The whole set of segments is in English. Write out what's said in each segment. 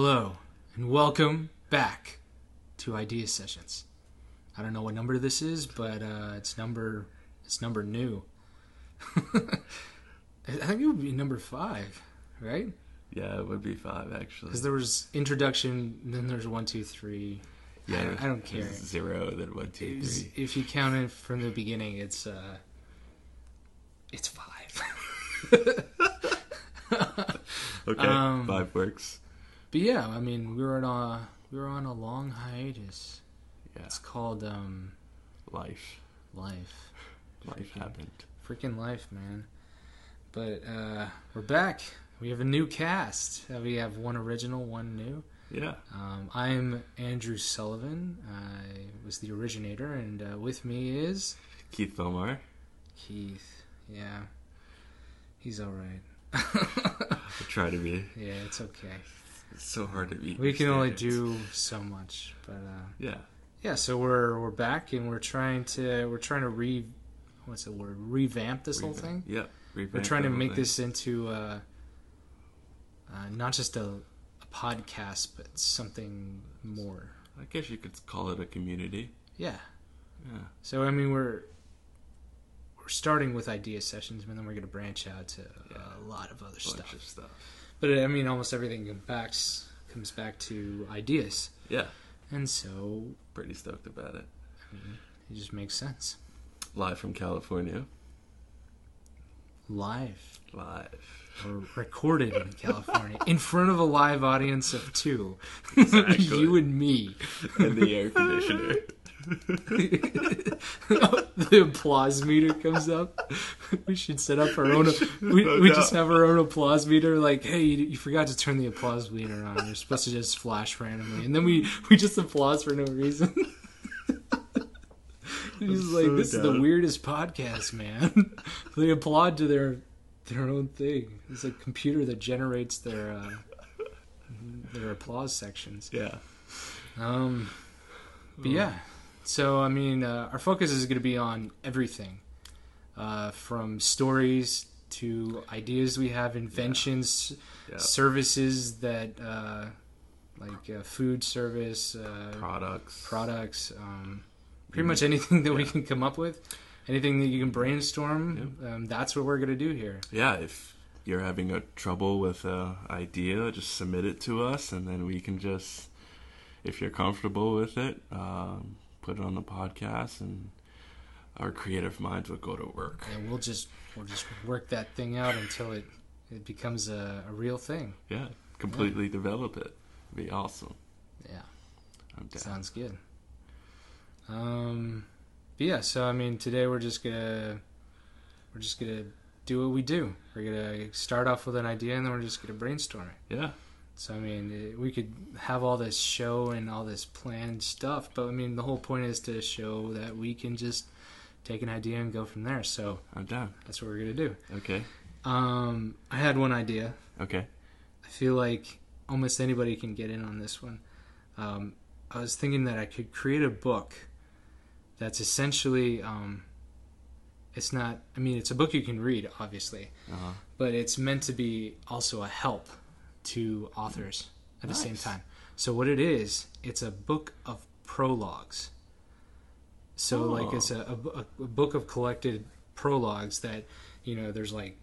Hello, and welcome back to Idea Sessions. I don't know what number this is, but uh, it's number it's number new. I think it would be number five, right? Yeah, it would be five actually. Because there was introduction, then there's one, two, three. I Yeah, don't- I don't care. Zero, then one, two, was- if you count it from the beginning, it's uh, it's five. Okay, um, five works. But yeah, I mean, we were on a we were on a long hiatus. Yeah, It's called um, life, life. life Freaking- happened. freaking life, man. But uh, we're back. We have a new cast. Uh, We have one original, one new. Yeah, Um, I'm Andrew Sullivan. I was the originator, and uh, with me is Keith Filmar. Keith. Yeah, he's all right. I try to be. yeah, it's okay. It's so hard to beat. We can only do so much, but uh, Yeah, yeah. So we're we're back, and we're trying to we're trying to re what's the word revamp this whole thing. Yeah, We're trying to make this into uh, uh, not just a, a podcast, but something more. I guess you could call it a community. Yeah. Yeah, So I mean, we're we're starting with idea sessions, and then we're going to branch out to Yeah. a lot of other stuff. of stuff. But I mean, almost everything comes back comes back to ideas, Yeah, and so pretty stoked about it. it just makes sense. Live from California. Live Live. or recorded in California in front of a live audience of two, Exactly. you and me. and the air conditioner. The applause meter comes up. We should set up our own. We, No we just have our own applause meter. Like, hey, you, you forgot to turn the applause meter on. You're supposed to just flash randomly, and then we we just applause for no reason. He's like, so this is the weirdest podcast, man. they applaud to their their own thing. It's a computer that generates their uh, their applause sections. Yeah. Um, but yeah, so I mean, uh, our focus is going to be on everything, uh, from stories to ideas we have, inventions, Yeah. services that, uh, like uh, food service, uh, Products. products, um, pretty much anything that we can come up with, anything that you can brainstorm. Um, that's what we're going to do here. yeah, if you're having a trouble with an idea, just submit it to us, and then we can just, if you're comfortable with it, um, put it on the podcast, and our creative minds will go to work. And we'll just we'll just work that thing out until it it becomes a, a real thing. Yeah, completely develop it. Be awesome. Yeah. I'm down. Sounds good. Um, but yeah. So I mean, today we're just gonna we're just gonna do what we do. We're gonna start off with an idea, and then we're just gonna brainstorm it. Yeah, So I mean, we could have all this show and all this planned stuff, but I mean, the whole point is to show that we can just take an idea and go from there. So I'm down. that's what we're gonna do. Okay. Um, I had one idea. Okay. I feel like almost anybody can get in on this one. Um, I was thinking that I could create a book that's essentially, um, it's not, I mean, it's a book you can read, obviously, Uh-huh. but it's meant to be also a help to authors at the same time. So, what it is, it's a book of prologues. So, Oh. like, it's a, a, a book of collected prologues that, you know, there's like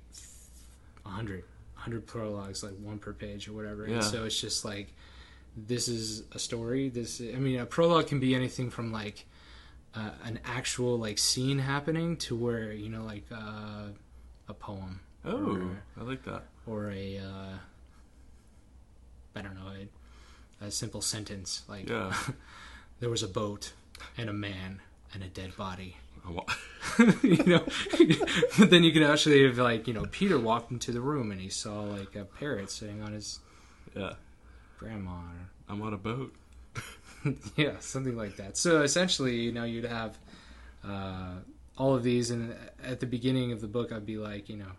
100, 100 prologues, like one per page or whatever. Yeah. And so it's just like, this is a story. This, I mean, a prologue can be anything from like uh, an actual like scene happening to where you know, like uh, a poem Oh, Or- I like that. or a, uh, I don't know, a, a simple sentence like Yeah. there was a boat and a man and a dead body. You know, but then you could actually have like you know Peter walked into the room and he saw like a parrot sitting on his yeah. grandma. Or, I'm on a boat. yeah, something like that. So essentially, you know, you'd have uh, all of these, and at the beginning of the book, I'd be like, you know,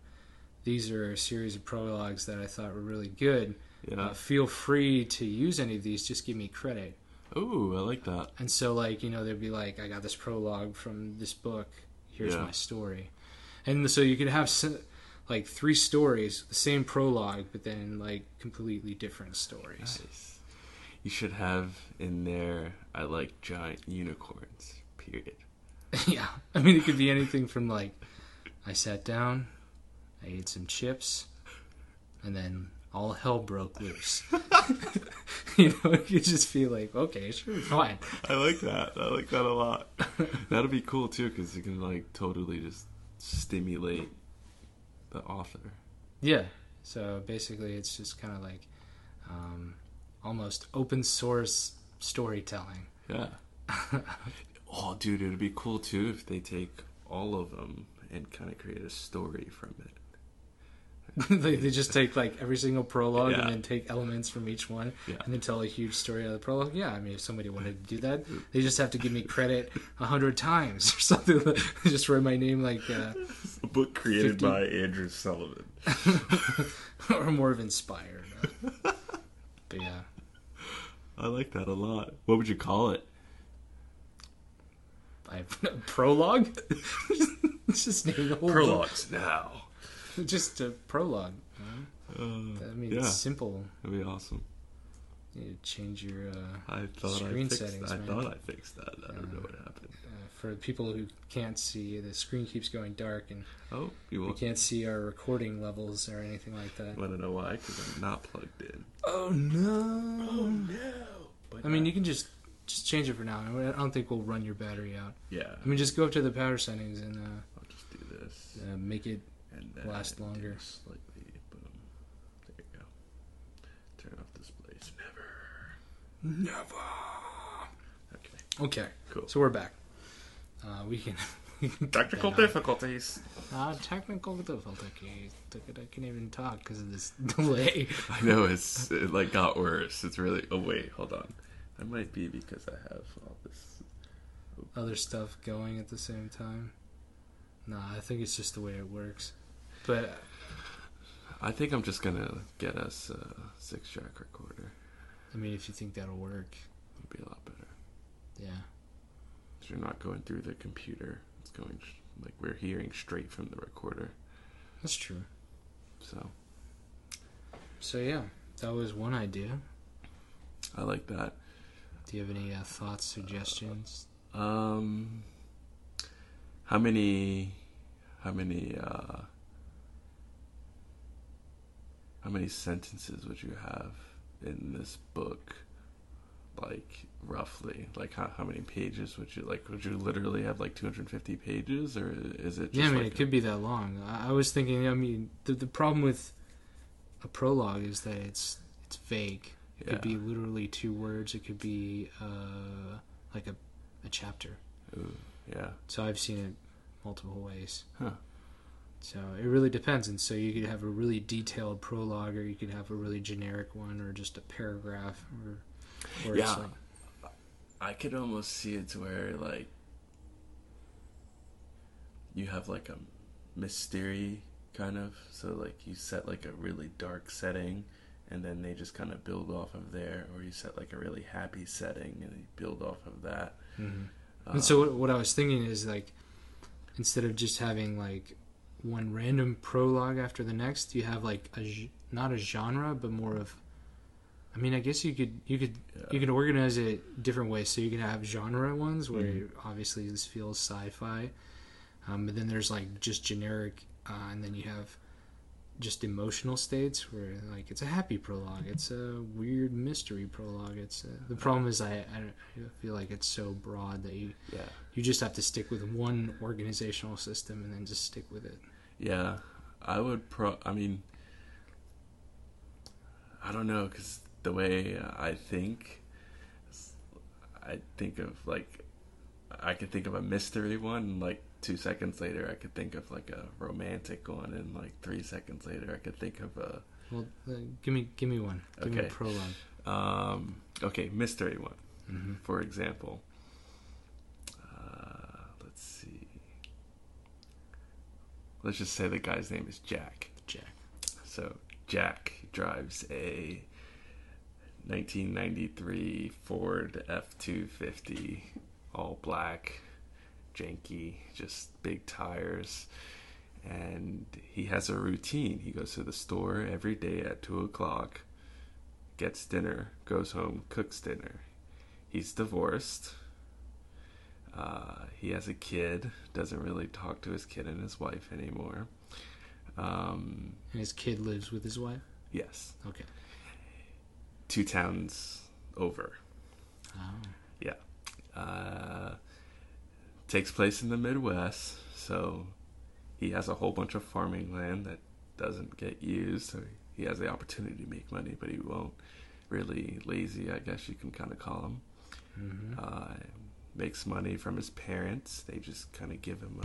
these are a series of prologues that I thought were really good. Yeah. Uh, feel free to use any of these. Just give me credit. Ooh, I like that. And so, like, you know, they'd be like, I got this prologue from this book. Here's Yeah. my story. And so you could have, like three stories, the same prologue, but then like completely different stories. Nice. You should have in there. I like giant unicorns. Period. yeah, I mean it could be anything from like I sat down, I ate some chips, and then all hell broke loose. you know, you just feel like, okay, sure, fine. I like that. I like that a lot. That'll be cool too, because you can like totally just stimulate the author. Yeah. So basically, it's just kind of like um, almost open source storytelling. Yeah. oh, dude, it'd be cool too if they take all of them and kind of create a story from it. they, they just take like every single prologue Yeah. and then take elements from each one Yeah. and then tell a huge story out of the prologue. Yeah, I mean, if somebody wanted to do that, they just have to give me credit a hundred times or something. just write my name like, uh, A book created 50 by Andrew Sullivan. or more of inspired. uh, but yeah, I like that a lot. What would you call it? I prologue. just name the whole book. now. Just a prologue. Uh, I mean, yeah, it's simple. that'd be awesome. You need to change your uh, I thought Screen I fixed. settings, I man. thought I fixed that. I don't know what happened. uh, for people who can't see. The screen keeps going dark, and Oh, you we can't see our recording levels or anything like that. Want to know why? Because I'm not plugged in. Oh no! Oh no! But I mean, you can just just change it for now. I don't think we'll run your battery out. yeah. I mean, just go up to the power settings and uh, I'll just do this uh, make it. And then last longer. Slightly. Boom. There you go. Turn off displays. Never. Never. Okay. Okay, Cool. so we're back. Uh, we can. we can cut Technical difficulties. Uh, technical difficulties. I can't even talk because of this delay. I know it's it like got worse. It's really. Oh wait, hold on. That might be because I have all this. Other stuff going at the same time. Nah, I think it's just the way it works. But I think I'm just gonna get us a six track recorder. I mean, if you think that'll work, It'd be a lot better. yeah. 'Cause you're not going through the computer. It's going like we're hearing straight from the recorder. That's true. So So yeah, that was one idea. I like that. Do you have any uh, thoughts, suggestions? Um, how many, how many, uh, how many sentences would you have in this book? Like roughly, like how how many pages would you like? Would you literally have like 250 pages, or is it? Just yeah, I mean, like it could be that long. I, I was thinking. I mean, the the problem with a prologue is that it's it's vague. It yeah. could be literally two words. It could be uh, like a a chapter. Ooh, yeah, So I've seen it multiple ways. Huh. So it really depends. And so you could have a really detailed prologue, or you could have a really generic one, or just a paragraph, or, or Yeah. like, I could almost see it to where like you have like a mystery kind of so like you set like a really dark setting and then they just kind of build off of there or you set like a really happy setting and you build off of that Mhm. Uh, And so what, what I was thinking is like, instead of just having like one random prologue after the next, you have like a not a genre, but more of. I mean, I guess you could you could yeah. you can organize it different ways. So you can have genre ones where Mhm. obviously this feels sci-fi, um, but then there's like just generic, uh, and then you have just emotional states where like it's a happy prologue, it's a weird mystery prologue. It's uh the problem is I, I I feel like it's so broad that you yeah you just have to stick with one organizational system and then just stick with it. Yeah i would pro i mean i don't know because the way i think i think of like i could think of a mystery one and like two seconds later i could think of like a romantic one and like three seconds later i could think of a Well, uh, give me give me one. Give me a Okay. prologue. um okay mystery one hmm for example uh, let's see let's just say the guy's name is jack Jack. So Jack drives a 1993 Ford F250, all black, janky, just big tires, and he has a routine. He goes to the store every day at two o'clock, gets dinner, goes home, cooks dinner. He's divorced. Uh, he has a kid. Doesn't really talk to his kid and his wife anymore. Um, And his kid lives with his wife. yes, Okay. two towns over. Oh. Yeah. Uh, takes place in the Midwest, so he has a whole bunch of farming land that doesn't get used. So he has the opportunity to make money, but he won't. Really lazy, I guess you can kind of call him. hmm Uh, makes money from his parents. They just kind of give him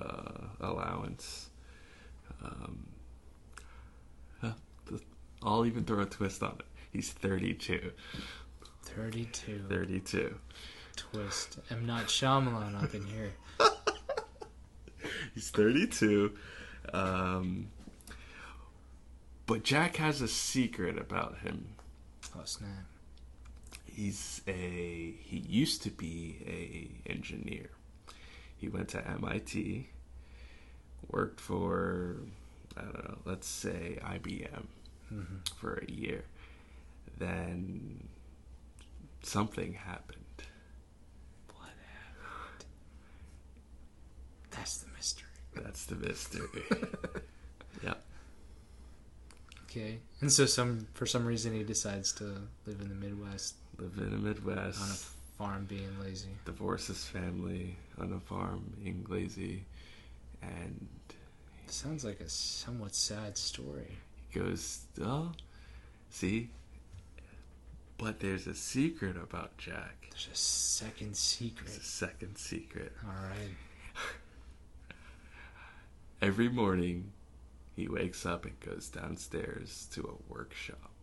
a, a allowance. Um, I'll even throw a twist on it. He's 32. 32. 32. Twist. I'm not Shyamalan up in here. He's 32. Um, but Jack has a secret about him. Oh, snap. He's a he used to be a engineer. He went to MIT, worked for I don't know, let's say IBM hmm for a year. Then something happened. What happened? That's the mystery. That's the mystery. yeah. Okay. And so some for some reason he decides to live in the Midwest Live in the Midwest. on a farm being lazy. divorce his family on a farm being lazy and It Sounds like a somewhat sad story. he goes oh see but there's a secret about jack There's a second secret. there's a second secret All right. every morning he wakes up and goes downstairs to a workshop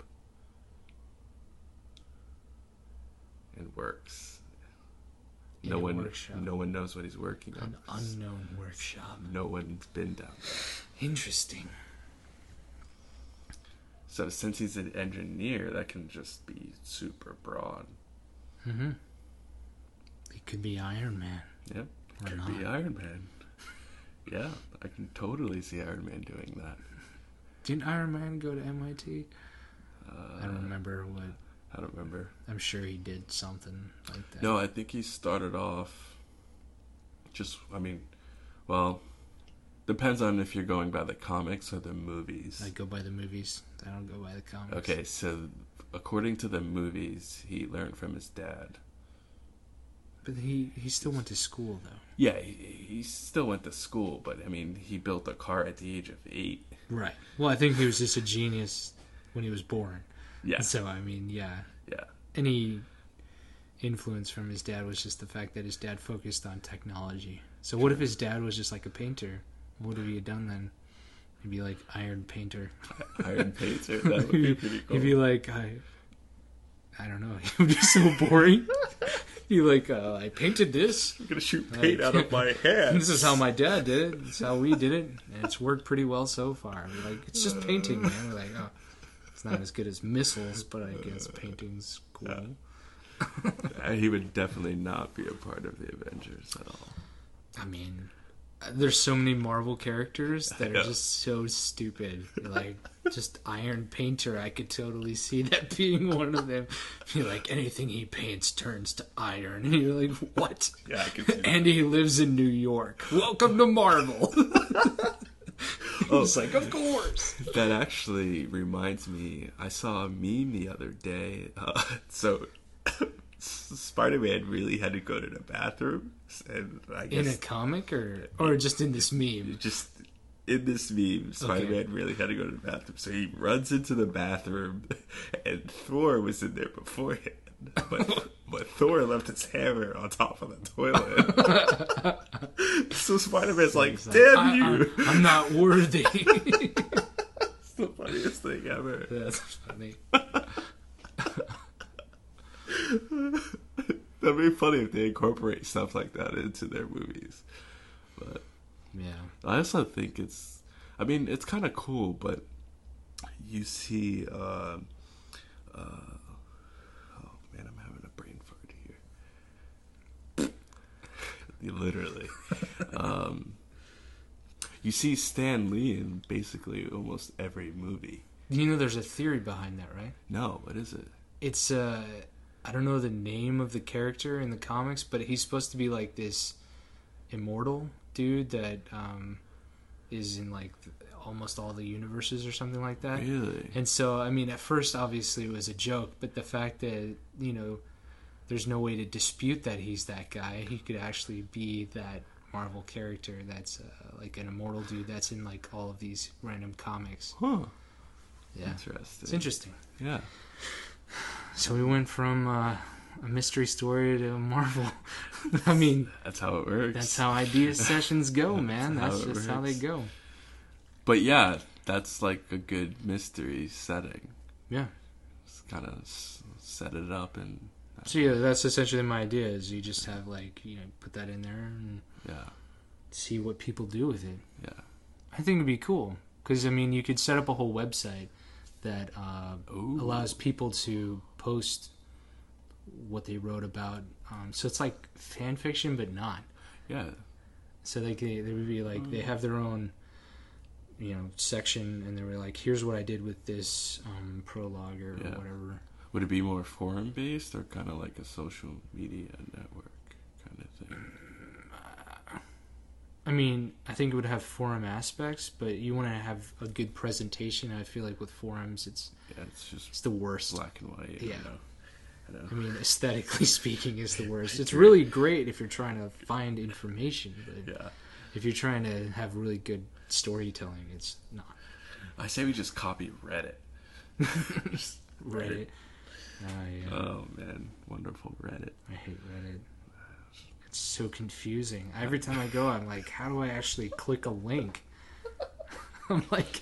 and works In no one workshop. no one knows what he's working on An unknown workshop. no one's been down there Interesting. So since he's an engineer, that can just be super broad. Mm-hmm. It could be Iron Man. Yep, Or could not. be Iron Man. Yeah, I can totally see Iron Man doing that. Didn't Iron Man go to MIT? Uh, I don't remember what. I don't remember. I'm sure he did something like that. No, I think he started off. Just, I mean, well, depends on if you're going by the comics or the movies. I go by the movies. I don't go by the comics. Okay, so according to the movies, he learned from his dad. But he he still went to school though. Yeah, he, he still went to school, but I mean, he built a car at the age of eight. Right. Well, I think he was just a genius when he was born. Yeah, So I mean, yeah. yeah. Any influence from his dad was just the fact that his dad focused on technology. So what if his dad was just like a painter? What would he have done then? He'd be like Iron Painter. Iron Painter. That would be pretty cool. He'd be like, I, I don't know. He would be so boring. He'd be like, uh, I painted this. I'm gonna shoot paint out of my And this is how my dad did it. This is how we did it, and it's worked pretty well so far. We're like, it's just painting, man. We're like, oh, it's not as good as missiles, but I guess painting's cool. Uh, he would definitely not be a part of the Avengers at all. I mean, uh, there's so many Marvel characters that are Yeah. just so stupid. Like, just Iron Painter, I could totally see that being one of them. Be like, anything he paints turns to iron. And you're like, what? Yeah, I can see that. And he lives in New York. Welcome to Marvel. It's like, of course. That actually reminds me. I saw a meme the other day. Uh, so Spider-Man really had to go to the bathroom, and I guess In a comic or or just in this meme? just in this meme, Spider-Man really had to go to the bathroom. So he runs into the bathroom, and Thor was in there before him. But but Thor left his hammer on top of the toilet. so Spider-Man's like, "Damn I, you!" I'm, I'm not worthy. it's the funniest thing ever. That's funny. That'd be funny if they incorporate stuff like that into their movies. But Yeah. I also think it's, I mean, it's kind of cool, but you see, uh, uh, oh man, I'm having a brain fart here. Literally. um, You see Stan Lee in basically almost every movie. You know, there's a theory behind that, right? No, what is it? It's uh, I don't know the name of the character in the comics, but he's supposed to be like this immortal dude that um, is in like almost all the universes or something like that. Really? And so, I mean, at first, obviously, it was a joke, but the fact that, you know, there's no way to dispute that he's that guy, he could actually be that Marvel character that's uh, like an immortal dude that's in like all of these random comics. Huh. Yeah. Interesting. It's interesting. Yeah. So we went from uh, a mystery story to Marvel. I mean, That's how it works. that's how idea sessions go, That's man. how That's just how they go. But yeah, that's like a good mystery setting. Yeah. Just kind of set it up and So yeah, that's essentially my idea. Is you just have like you know put that in there and yeah, see what people do with it. yeah. I think it'd be cool because I mean, you could set up a whole website that uh, allows people to post what they wrote about. Um, so it's like fan fiction, but not. Yeah. So they could, they would be like they have their own, you know, section, and they were like, "Here's what I did with this um, prologue or Yeah. whatever." Would it be more forum based or kind of like a social media network kind of thing? I mean, I think it would have forum aspects, but you want to have a good presentation. I feel like with forums, it's Yeah, it's just it's the worst. black and white. Yeah. I know. I know. I mean, aesthetically speaking, is the worst. It's really great if you're trying to find information, but Yeah. if you're trying to have really good storytelling, it's not. I say we just copy Reddit. Just Reddit. Oh yeah, Oh man, wonderful Reddit. I hate Reddit. It's so confusing. Every time I go, I'm like, how do I actually click a link? I'm like,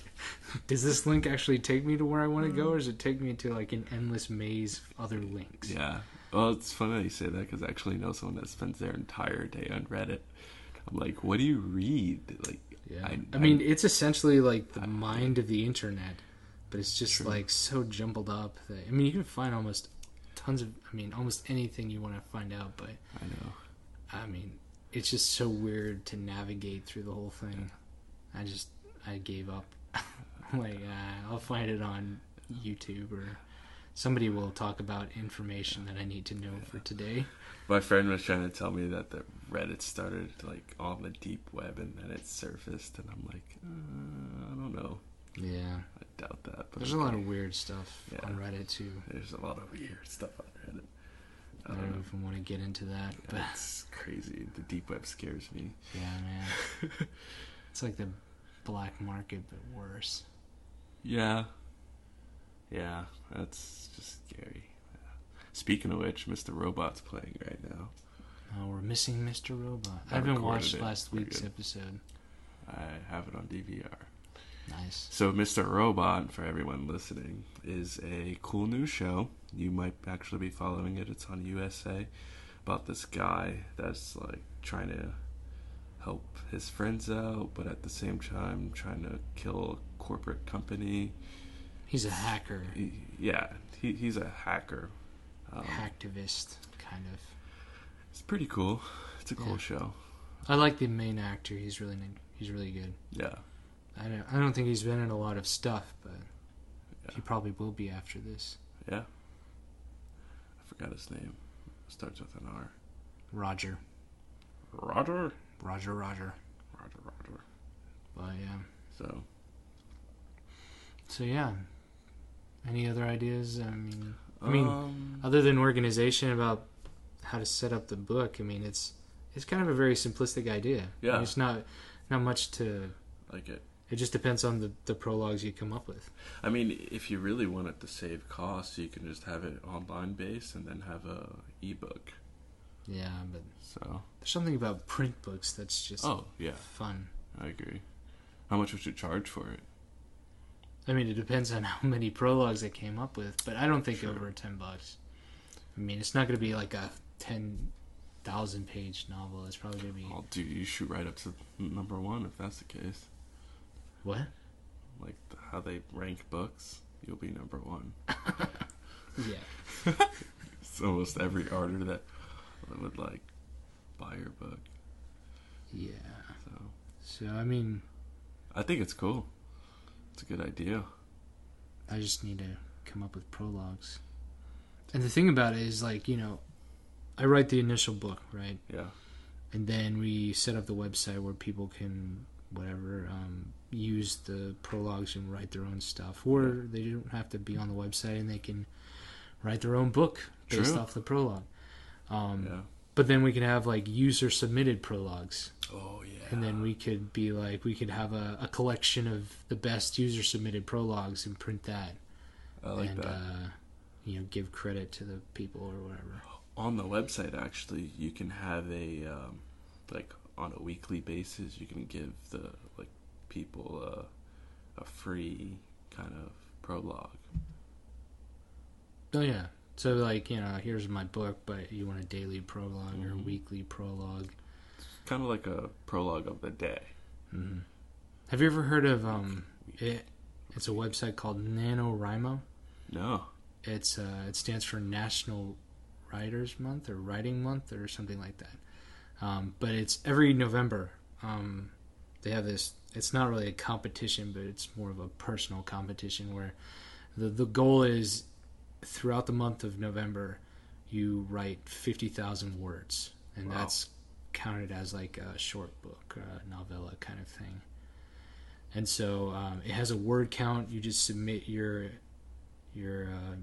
does this link actually take me to where I want to go, or does it take me to like an endless maze of other links? Yeah. Well, it's funny that you say that because I actually know someone that spends their entire day on Reddit. I'm like, what do you read? Like, Yeah. I- I, mean, I- it's essentially like the I- mind of the internet, but it's just True. like so jumbled up that I mean, you can find almost tons of I mean, almost anything you want to find out, but I know. I mean, it's just so weird to navigate through the whole thing. I just I gave up. like, uh, I'll find it on YouTube or somebody will talk about information that I need to know for today. My friend was trying to tell me that the Reddit started like on the deep web and then it surfaced, and I'm like, uh, I don't know. Yeah. I doubt that. But There's a lot of weird stuff Yeah. on Reddit too. there's a lot of weird stuff on Reddit. I don't know if I want to get into that, but That's crazy. The deep web scares me. Yeah, man. it's like the black market, but worse. Yeah. Yeah, that's just scary. Yeah. Speaking of which, Mr. Robot's playing right now. Oh, we're missing Mr. Robot. I I haven't watched it. last week's episode. I have it on DVR. Nice. So, Mr. Robot, for everyone listening, is a cool new show. You might actually be following it. It's on USA about this guy that's like trying to help his friends out, but at the same time trying to kill a corporate company. He's a hacker, He, yeah, he, he's a hacker. Um, hacktivist, kind of. It's pretty cool. It's a cool Yeah. show. I like the main actor. He's really he's really good. Yeah. I don't I don't think he's been in a lot of stuff, but Yeah. he probably will be after this. Yeah. I forgot his name. Starts with an R. Roger, Roger. Roger, Roger. Roger, Roger. But yeah. So, So yeah. Any other ideas? I mean, I mean, um, other than organization about how to set up the book, I mean, it's it's kind of a very simplistic idea. I Yeah. mean, it's not not much to. like it. It just depends on the the prologues you come up with. I mean, if you really wanted to save costs, you can just have it online based and then have a ebook. Yeah, but So, there's something about print books that's just oh yeah, fun. I agree. How much would you charge for it? I mean, it depends on how many prologues they came up with, but I don't think Sure. over ten bucks. I mean, it's not going to be like a ten thousand page novel. It's probably going to be Oh, dude, you shoot right up to number one if that's the case. What? Like the, how they rank books, you'll be number one. Yeah, It's almost every order that would like buy your book. yeah. So So I mean, I think it's cool. It's a good idea. I just need to come up with prologues. And the thing about it is, like, you know, I write the initial book, right? Yeah. And then we set up the website where people can, whatever, um, use the prologues and write their own stuff. Or they don't have to be on the website and they can write their own book based True. off the prologue. Um, Yeah. But then we can have, like, user submitted prologues. Oh yeah. And then we could be like, we could have a, a collection of the best user submitted prologues and print that. I like and that. uh, you know give credit to the people or whatever. on the website actually you can have a um, like on a weekly basis you can give the like people a, a free kind of prologue Oh yeah. So like you know, here's my book, but you want a daily prologue or a Mhm. weekly prologue. It's kind of like a prologue of the day hmm Have you ever heard of um? It, it's a website called NaNoWriMo. no It's uh, it stands for National Writers Month or Writing Month or something like that. Um, but it's every November. Um, they have this. It's not really a competition, but it's more of a personal competition where the the goal is throughout the month of November, you write fifty thousand words, and Wow. that's counted as like a short book, a novella kind of thing. And so um, it has a word count. You just submit your your uh,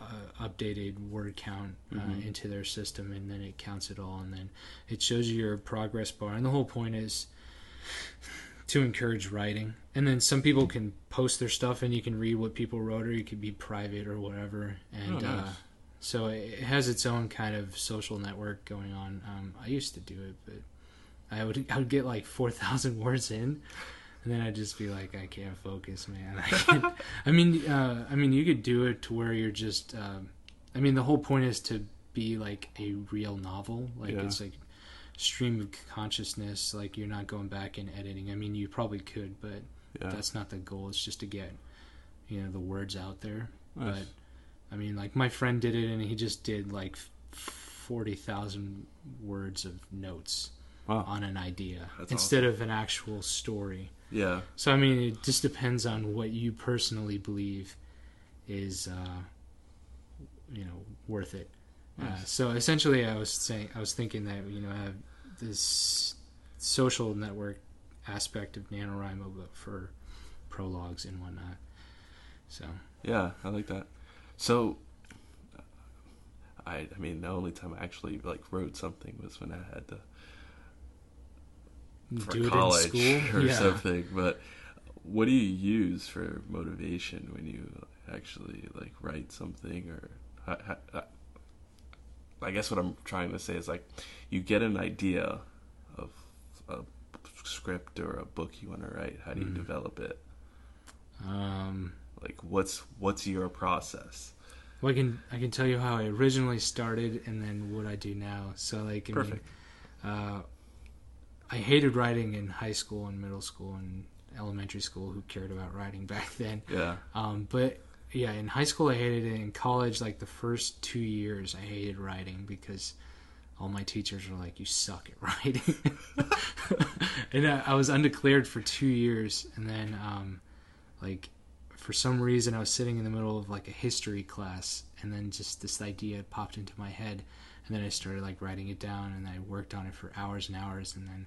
uh, updated word count uh, Mhm. into their system, and then it counts it all, and then it shows you your progress bar. And the whole point is to encourage writing. And then some people can post their stuff, and you can read what people wrote, or you could be private or whatever. And Oh, nice. uh, so it has its own kind of social network going on. Um, I used to do it, but I would I would get like four thousand words in, and then I'd just be like, I can't focus, man. I, can't. I mean, uh, I mean, you could do it to where you're just. Um, I mean, the whole point is to be like a real novel. Like Yeah. it's like stream of consciousness. Like you're not going back and editing. I mean, you probably could, but yeah that's not the goal. It's just to get you know the words out there. Nice. But I mean, like my friend did it, and he just did like forty thousand words of notes wow on an idea That's instead of an actual story. yeah So I mean, it just depends on what you personally believe is, uh, you know, worth it. Uh, so essentially, I was saying, I was thinking that you know, I have this social network aspect of NaNoWriMo, but for prologues and whatnot. So yeah i like that so i i mean the only time i actually like wrote something was when i had to for do it college in school, or yeah. something. But what do you use for motivation when you actually like write something or? I, guess what I'm trying to say is like you get an idea of a script or a book you want to write. How do you Mhm. develop it? Um, Like what's what's your process? well, I can I can tell you how I originally started and then what I do now. So like, I mean, Perfect. uh, I hated writing in high school and middle school and elementary school. Who cared about writing back then? Yeah. Um, but yeah, in high school I hated it. In college, like the first two years, I hated writing because all my teachers were like, "You suck at writing," and I, I was undeclared for two years. And then, um, like, for some reason, I was sitting in the middle of like a history class, and then just this idea popped into my head, and then I started like writing it down, and I worked on it for hours and hours, and then,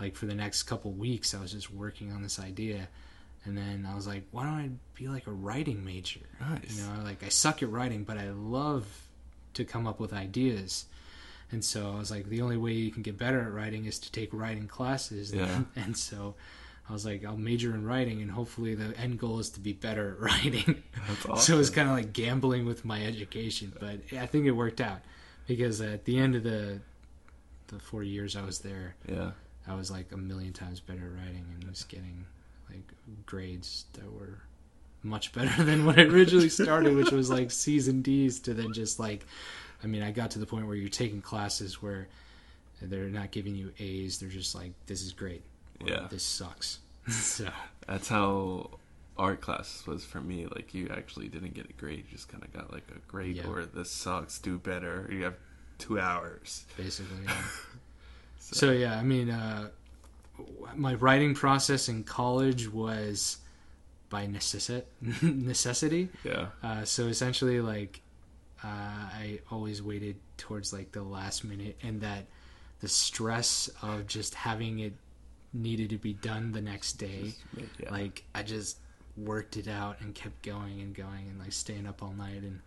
like, for the next couple weeks, I was just working on this idea. And then I was like, why don't I be like a writing major? Nice. You know, like I suck at writing, but I love to come up with ideas. And so I was like, the only way you can get better at writing is to take writing classes. Yeah. And so I was like, I'll major in writing, and hopefully the end goal is to be better at writing. So awesome. it was kind of like gambling with my education, but I think it worked out because at the end of the the four years I was there, yeah. I was like a million times better at writing and was getting like grades that were much better than when I originally started, which was like C's and D's to then just like, I mean, I got to the point where you're taking classes where they're not giving you A's, they're just like, this is great, or Yeah. this sucks. so That's how art class was for me. Like you actually didn't get a grade, you just kind of got like a grade Yeah. or this sucks, do better. You have two hours. basically, yeah. So yeah, I mean, uh, my writing process in college was by necessi- necessity. Yeah. Uh, so essentially, like, uh, I always waited towards like the last minute, and that the stress of just having it needed to be done the next day, Yeah. like I just worked it out and kept going and going and like staying up all night and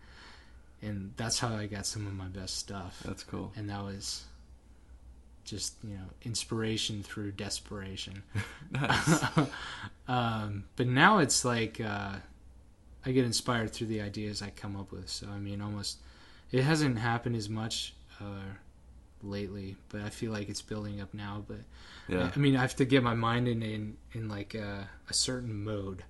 and that's how I got some of my best stuff. That's cool. And that was just you know inspiration through desperation. Nice. um, but now it's like uh, I get inspired through the ideas I come up with. So I mean, almost it hasn't happened as much uh, lately, but I feel like it's building up now. But Yeah. I mean, I have to get my mind in in, in like a, a certain mode.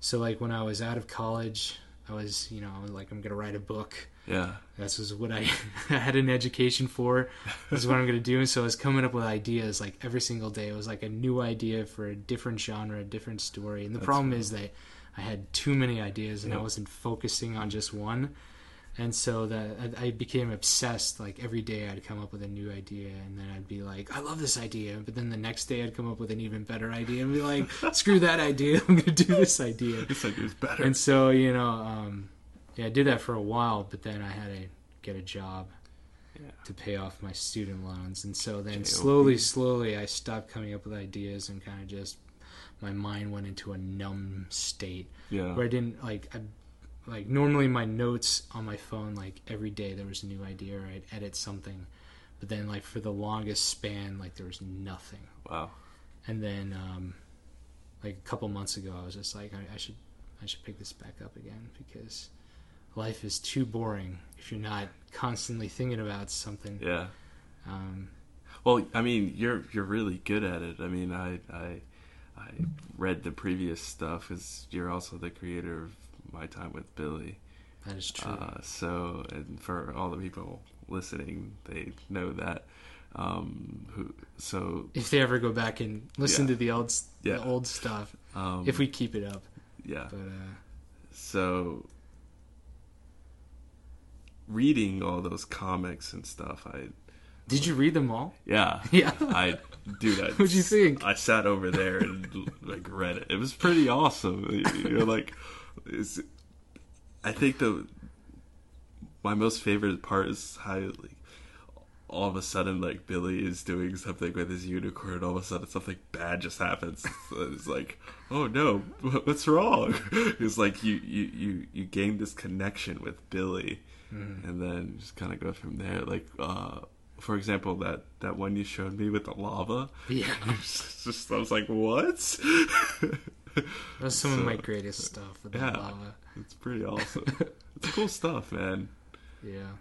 So like when I was out of college, I was you know like I'm gonna write a book. Yeah. This was what I had an education for. This is what I'm going to do. And so I was coming up with ideas like every single day. It was like a new idea for a different genre, a different story. And the That's problem is that I had too many ideas and I wasn't focusing on just one. And so that I I became obsessed. Like every day I'd come up with a new idea and then I'd be like, I love this idea. But then the next day I'd come up with an even better idea and be like, screw that idea. I'm going to do this idea This idea is better. and so you know um, yeah i did that for a while but then i had to get a job Yeah. to pay off my student loans and so then JOB. slowly slowly i stopped coming up with ideas and kind of just my mind went into a numb state yeah. where i didn't like I, like normally my notes on my phone like every day there was a new idea or i'd edit something but then like for the longest span like there was nothing Wow. and then um, like a couple months ago i was just like I, I should i should pick this back up again because life is too boring if you're not constantly thinking about something Yeah. um, Well, I mean, you're you're really good at it. I mean, I I I read the previous stuff because you're also the creator of My Time with Billy. that is true Uh, so, and for all the people listening, they know that. Um, who? So, if they ever go back and listen Yeah. to the old Yeah. the old stuff um, if we keep it up yeah. but uh, So, reading all those comics and stuff, I did you read them all yeah. yeah I dude, I, What'd you think? I sat over there and like read it. It was pretty awesome. You're like, it's, I think the my most favorite part is how like all of a sudden like Billy is doing something with his unicorn, and all of a sudden something bad just happens. It's like, oh no, what's wrong? It's like you you you you gain this connection with Billy, and then just kind of go from there. Like, uh, for example, that that one you showed me with the lava. yeah just I was like, what? that was some of my greatest stuff yeah. lava It's pretty awesome. it's cool stuff, man. Yeah.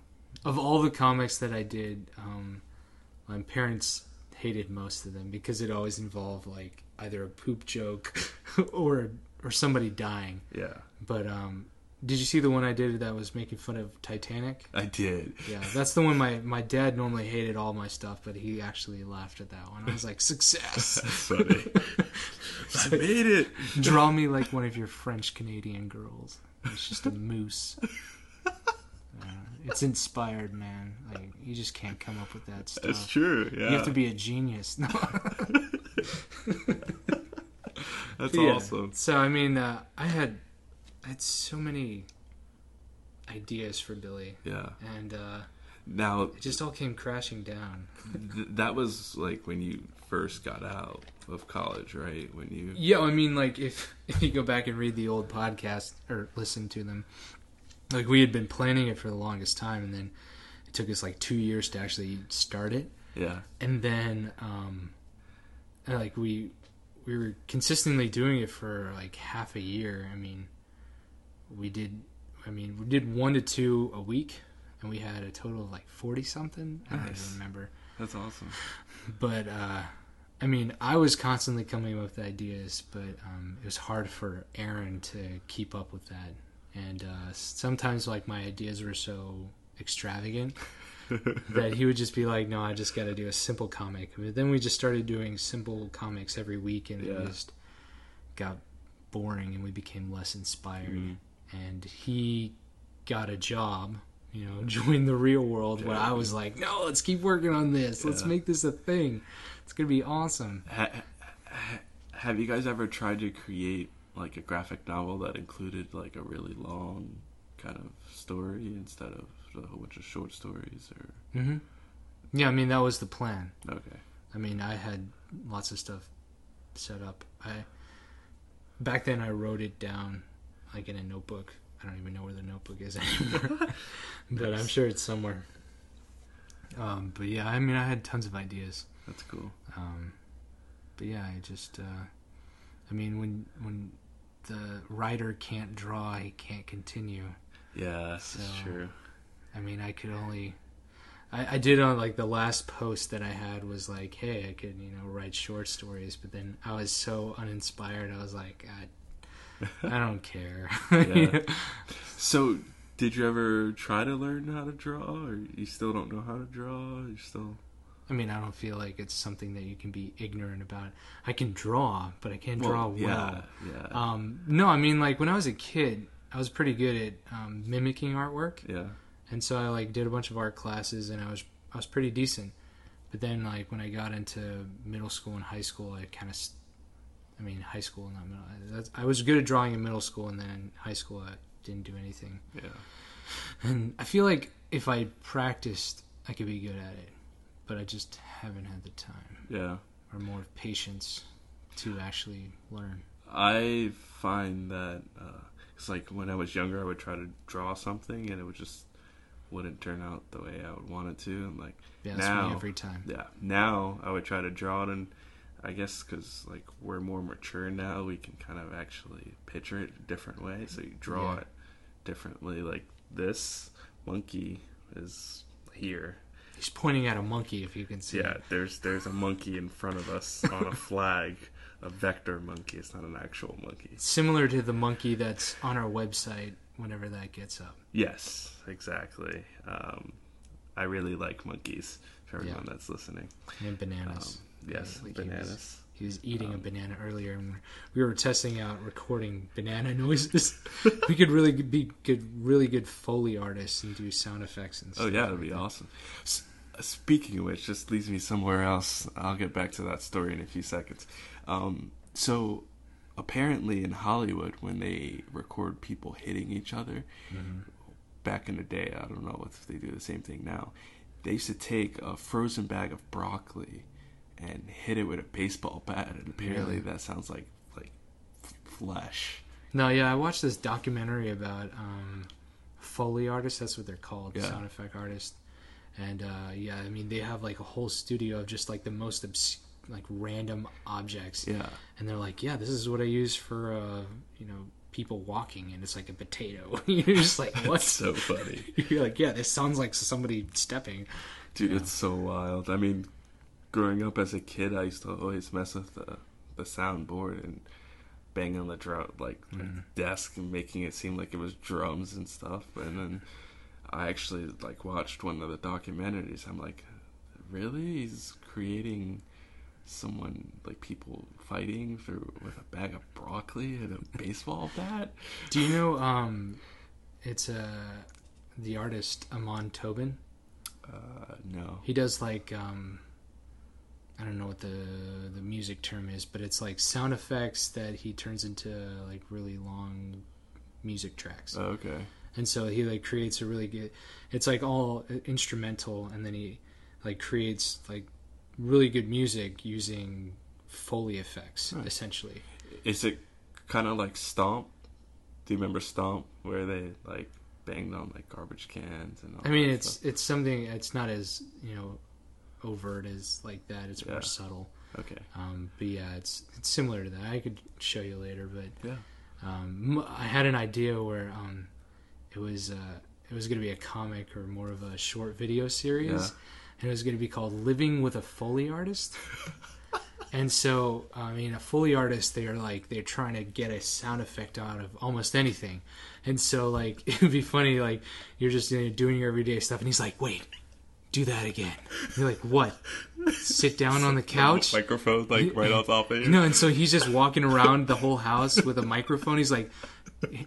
Of all the comics that I did, um, my parents hated most of them because it always involved like either a poop joke or or somebody dying. Yeah, But um, did you see the one I did that was making fun of Titanic? I did. Yeah, that's the one my my dad normally hated all my stuff, but he actually laughed at that one. I was like, success. That's funny. I made it. Draw me like one of your French Canadian girls. It's just a moose. Uh, it's inspired, man. Like you just can't come up with that stuff. That's true. Yeah, You have to be a genius. No. That's Yeah. awesome. So I mean, uh, I had I had so many ideas for Billy, Yeah. and uh, Now it just all came crashing down. th- that was like when you first got out of college, right? When you Yeah, I mean, like if if you go back and read the old podcast or listen to them, like we had been planning it for the longest time, and then it took us like two years to actually start it, yeah and then um, like we we were consistently doing it for like half a year. I mean, we did. I mean, we did one to two a week, and we had a total of like forty something. I don't even remember that's awesome. but uh, I mean, I was constantly coming up with ideas, but um, it was hard for Aaron to keep up with that. And uh, sometimes, like my ideas were so extravagant that he would just be like, "No, I just got to do a simple comic." But then we just started doing simple comics every week, and Yeah. it just got boring, and we became less inspired. Mhm. And he got a job. You know, joined the real world where I was like, no, let's keep working on this. Let's Yeah. make this a thing. It's gonna be awesome. Ha- have you guys ever tried to create like a graphic novel that included like a really long kind of story instead of a whole bunch of short stories or hmm Yeah, I mean that was the plan. okay I mean, I had lots of stuff set up. I back then I wrote it down like in a notebook. I don't even know where the notebook is anymore, but I'm sure it's somewhere. Um, but yeah, I mean, I had tons of ideas. that's cool Um, but yeah, I just, uh, I mean, when when the writer can't draw, he can't continue. yeah that's So- true I mean, I could only. I, I did on like the last post that I had was like, hey, I could you know write short stories, but then I was so uninspired. I was like, I, I don't care. Yeah. so did you ever try to learn how to draw or you still don't know how to draw you still I mean, I don't feel like it's something that you can be ignorant about. I can draw, but I can't draw well. yeah yeah Um, no, I mean, like when I was a kid, I was pretty good at um, mimicking artwork. yeah and so I like did a bunch of art classes, and I was I was pretty decent. But then like when I got into middle school and high school, I kind of, I mean high school and not middle. That's, I was good at drawing in middle school, and then in high school I didn't do anything. yeah And I feel like if I practiced, I could be good at it, but I just haven't had the time yeah or more patience to actually learn. I find that uh, it's like when I was younger, I would try to draw something and it would just wouldn't turn out the way I would want it to. And like Yeah, that's Now- me every time. yeah, now I would try to draw it, and I guess because like we're more mature now, we can kind of actually picture it a different way. So you draw Yeah. it differently. Like this monkey is here. He's pointing at a monkey, if you can see. Yeah, there's there's a monkey in front of us on a flag, a vector monkey. It's not an actual monkey. Similar to the monkey that's on our website whenever that gets up. Yes, exactly. Um, I really like monkeys. For everyone Yeah. that's listening, And um, bananas. Yes, Like he was- bananas. He was eating a Um, banana earlier, and we were testing out recording banana noises. we could really be good, really good foley artists and do sound effects and stuff. Oh yeah, that'd like be that. awesome. S- speaking of which, just leads me somewhere else. I'll get back to that story in a few seconds. Um, so apparently in Hollywood, when they record people hitting each other, Mhm. back in the day, I don't know if they do the same thing now. They used to take a frozen bag of broccoli and hit it with a baseball bat, and apparently Really? that sounds like like flesh. No, yeah, I watched this documentary about um, foley artists. That's what they're called, Yeah. sound effect artists. And uh, yeah, I mean, they have like a whole studio of just like the most like random objects. Yeah, and they're like, "Yeah, this is what I use for uh, you know people walking," and it's like a potato. You're just like, "What?" so funny. You're like, "Yeah, this sounds like somebody stepping." Dude, Yeah. it's so wild. I mean, growing up as a kid, I used to always mess with the the soundboard and bang on the drum like Mhm. desk and making it seem like it was drums and stuff. And then I actually like watched one of the documentaries. I'm like, really? He's creating someone like people fighting through with a bag of broccoli and a baseball bat. Do you know? Um, it's uh, the artist Amon Tobin. Uh, no. He does like um, I don't know what the the music term is, but it's like sound effects that he turns into like really long music tracks. Oh, okay. and so he like creates a really good it's like all instrumental and then he like creates like really good music using foley effects Right. essentially Is it kind of like Stomp? Do you remember Stomp, where they like banged on like garbage cans and all i mean it's stuff? it's something it's not as you know overt as like that it's Yeah. more subtle okay. um but yeah it's it's similar to that i could show you later but Yeah. um i had an idea where um it was uh it was going to be a comic or more of a short video series Yeah. and it was going to be called living with a foley artist and so i mean a foley artist they're like they're trying to get a sound effect out of almost anything and so like it would be funny like you're just you know, doing your everyday stuff and he's like wait do that again you're like what sit down on the couch Microphone like right on top of you. no, and so he's just walking around the whole house with a microphone. He's like, you,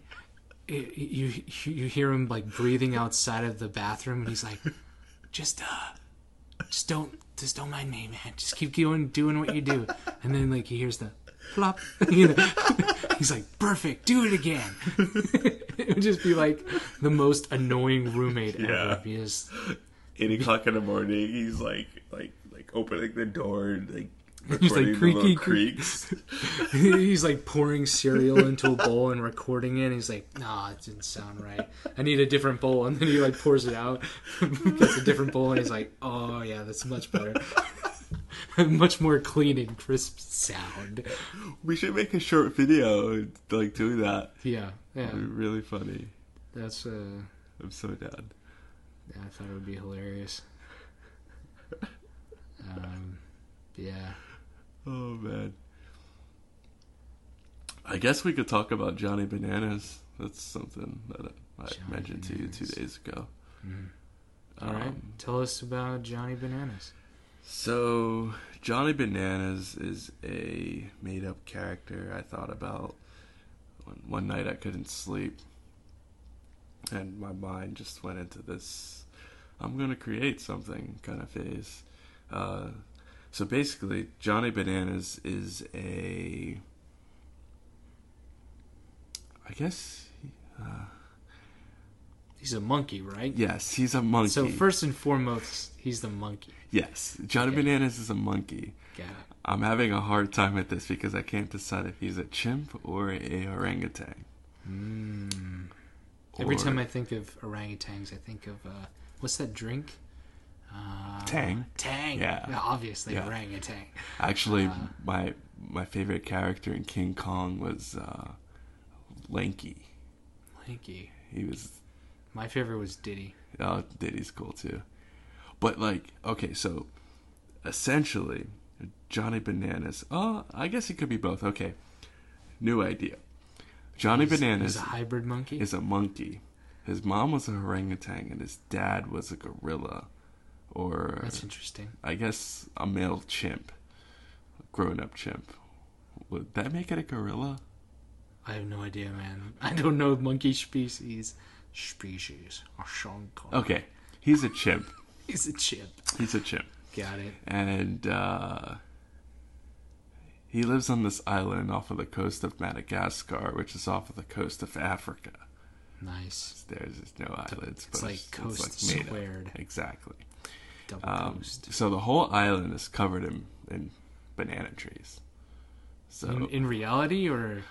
you, you hear him like breathing outside of the bathroom, and he's like, just uh, just don't, just don't mind me, man. Just keep going, doing what you do. And then like he hears the, flop. He's like, perfect, do it again. it would just be like the most annoying roommate Yeah. ever. He just Eight o'clock in the morning, he's like, like, like opening the door, and, like He's like, creaky, creaks. he's like pouring cereal into a bowl and recording it. And he's like, "Nah, it didn't sound right. I need a different bowl." And then he like pours it out, gets a different bowl, and he's like, "Oh yeah, that's much better, much more clean and crisp sound." We should make a short video, like doing that. Yeah, yeah, It'd be really funny. that's uh, I'm so down. I thought it would be hilarious. Um, yeah, Oh man. I guess we could talk about Johnny Bananas. That's something that I Johnny mentioned to you two days ago. all right. Um, Tell us about Johnny Bananas. So, Johnny Bananas is a made up character I thought about one, one night I couldn't sleep. And my mind just went into this I'm going to create something kind of phase. Uh, so, basically, Johnny Bananas is a. I guess. Uh, He's a monkey, right? yes, he's a monkey. So first and foremost, he's the monkey. yes, Johnny Okay. Bananas is a monkey. Got it. I'm having a hard time with this because I can't decide if he's a chimp or a orangutan. Mm. Every time I think of orangutans, I think of uh, what's that drink? Uh, Tang. Tang. Yeah. obviously Yeah. orangutan. actually, uh, my my favorite character in King Kong was uh, Lanky. Lanky. He was My favorite was Diddy. oh, Diddy's cool too. But like, okay, so essentially, Johnny Bananas. Oh, I guess he could be both. Okay, new idea. Johnny He's- Bananas He's a hybrid monkey. is a monkey. His mom was a orangutan and his dad was a gorilla, or That's interesting. I guess a male chimp, a grown-up chimp. Would that make it a gorilla? I have no idea, man. I don't know monkey species. Species. Okay, he's a chimp. He's a chip. He's a chimp, Got it. and uh, he lives on this island off of the coast of Madagascar, which is off of the coast of Africa. Nice. There's no islands, It's but like coast made up. squared. Exactly. Double Um, coast. so the whole island is covered in, in banana trees. So in, in reality, or,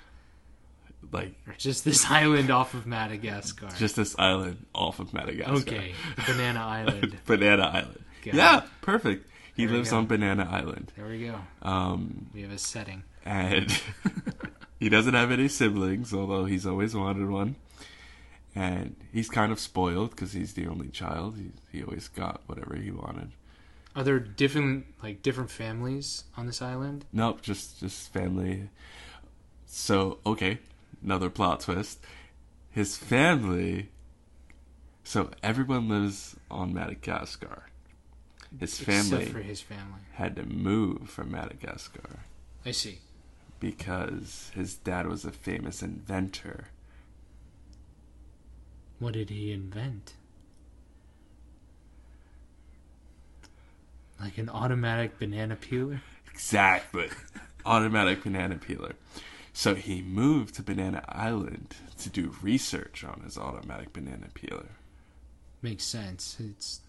like or just this island off of Madagascar? just this island off of Madagascar. okay, Banana Island. Banana Island. Got yeah, it. perfect. He There lives on Banana Island. There we go. Um, We have a setting. and he doesn't have any siblings, although he's always wanted one. And he's kind of spoiled because he's the only child. He, he always got whatever he wanted. Are there different like different families on this island? Nope, just just family. So okay, another plot twist. His family. So everyone lives on Madagascar. His family Except for his family. had to move from Madagascar I see. because his dad was a famous inventor. What did he invent? Like an automatic banana peeler? Exactly. Automatic banana peeler. So he moved to Banana Island to do research on his automatic banana peeler. Makes sense. It's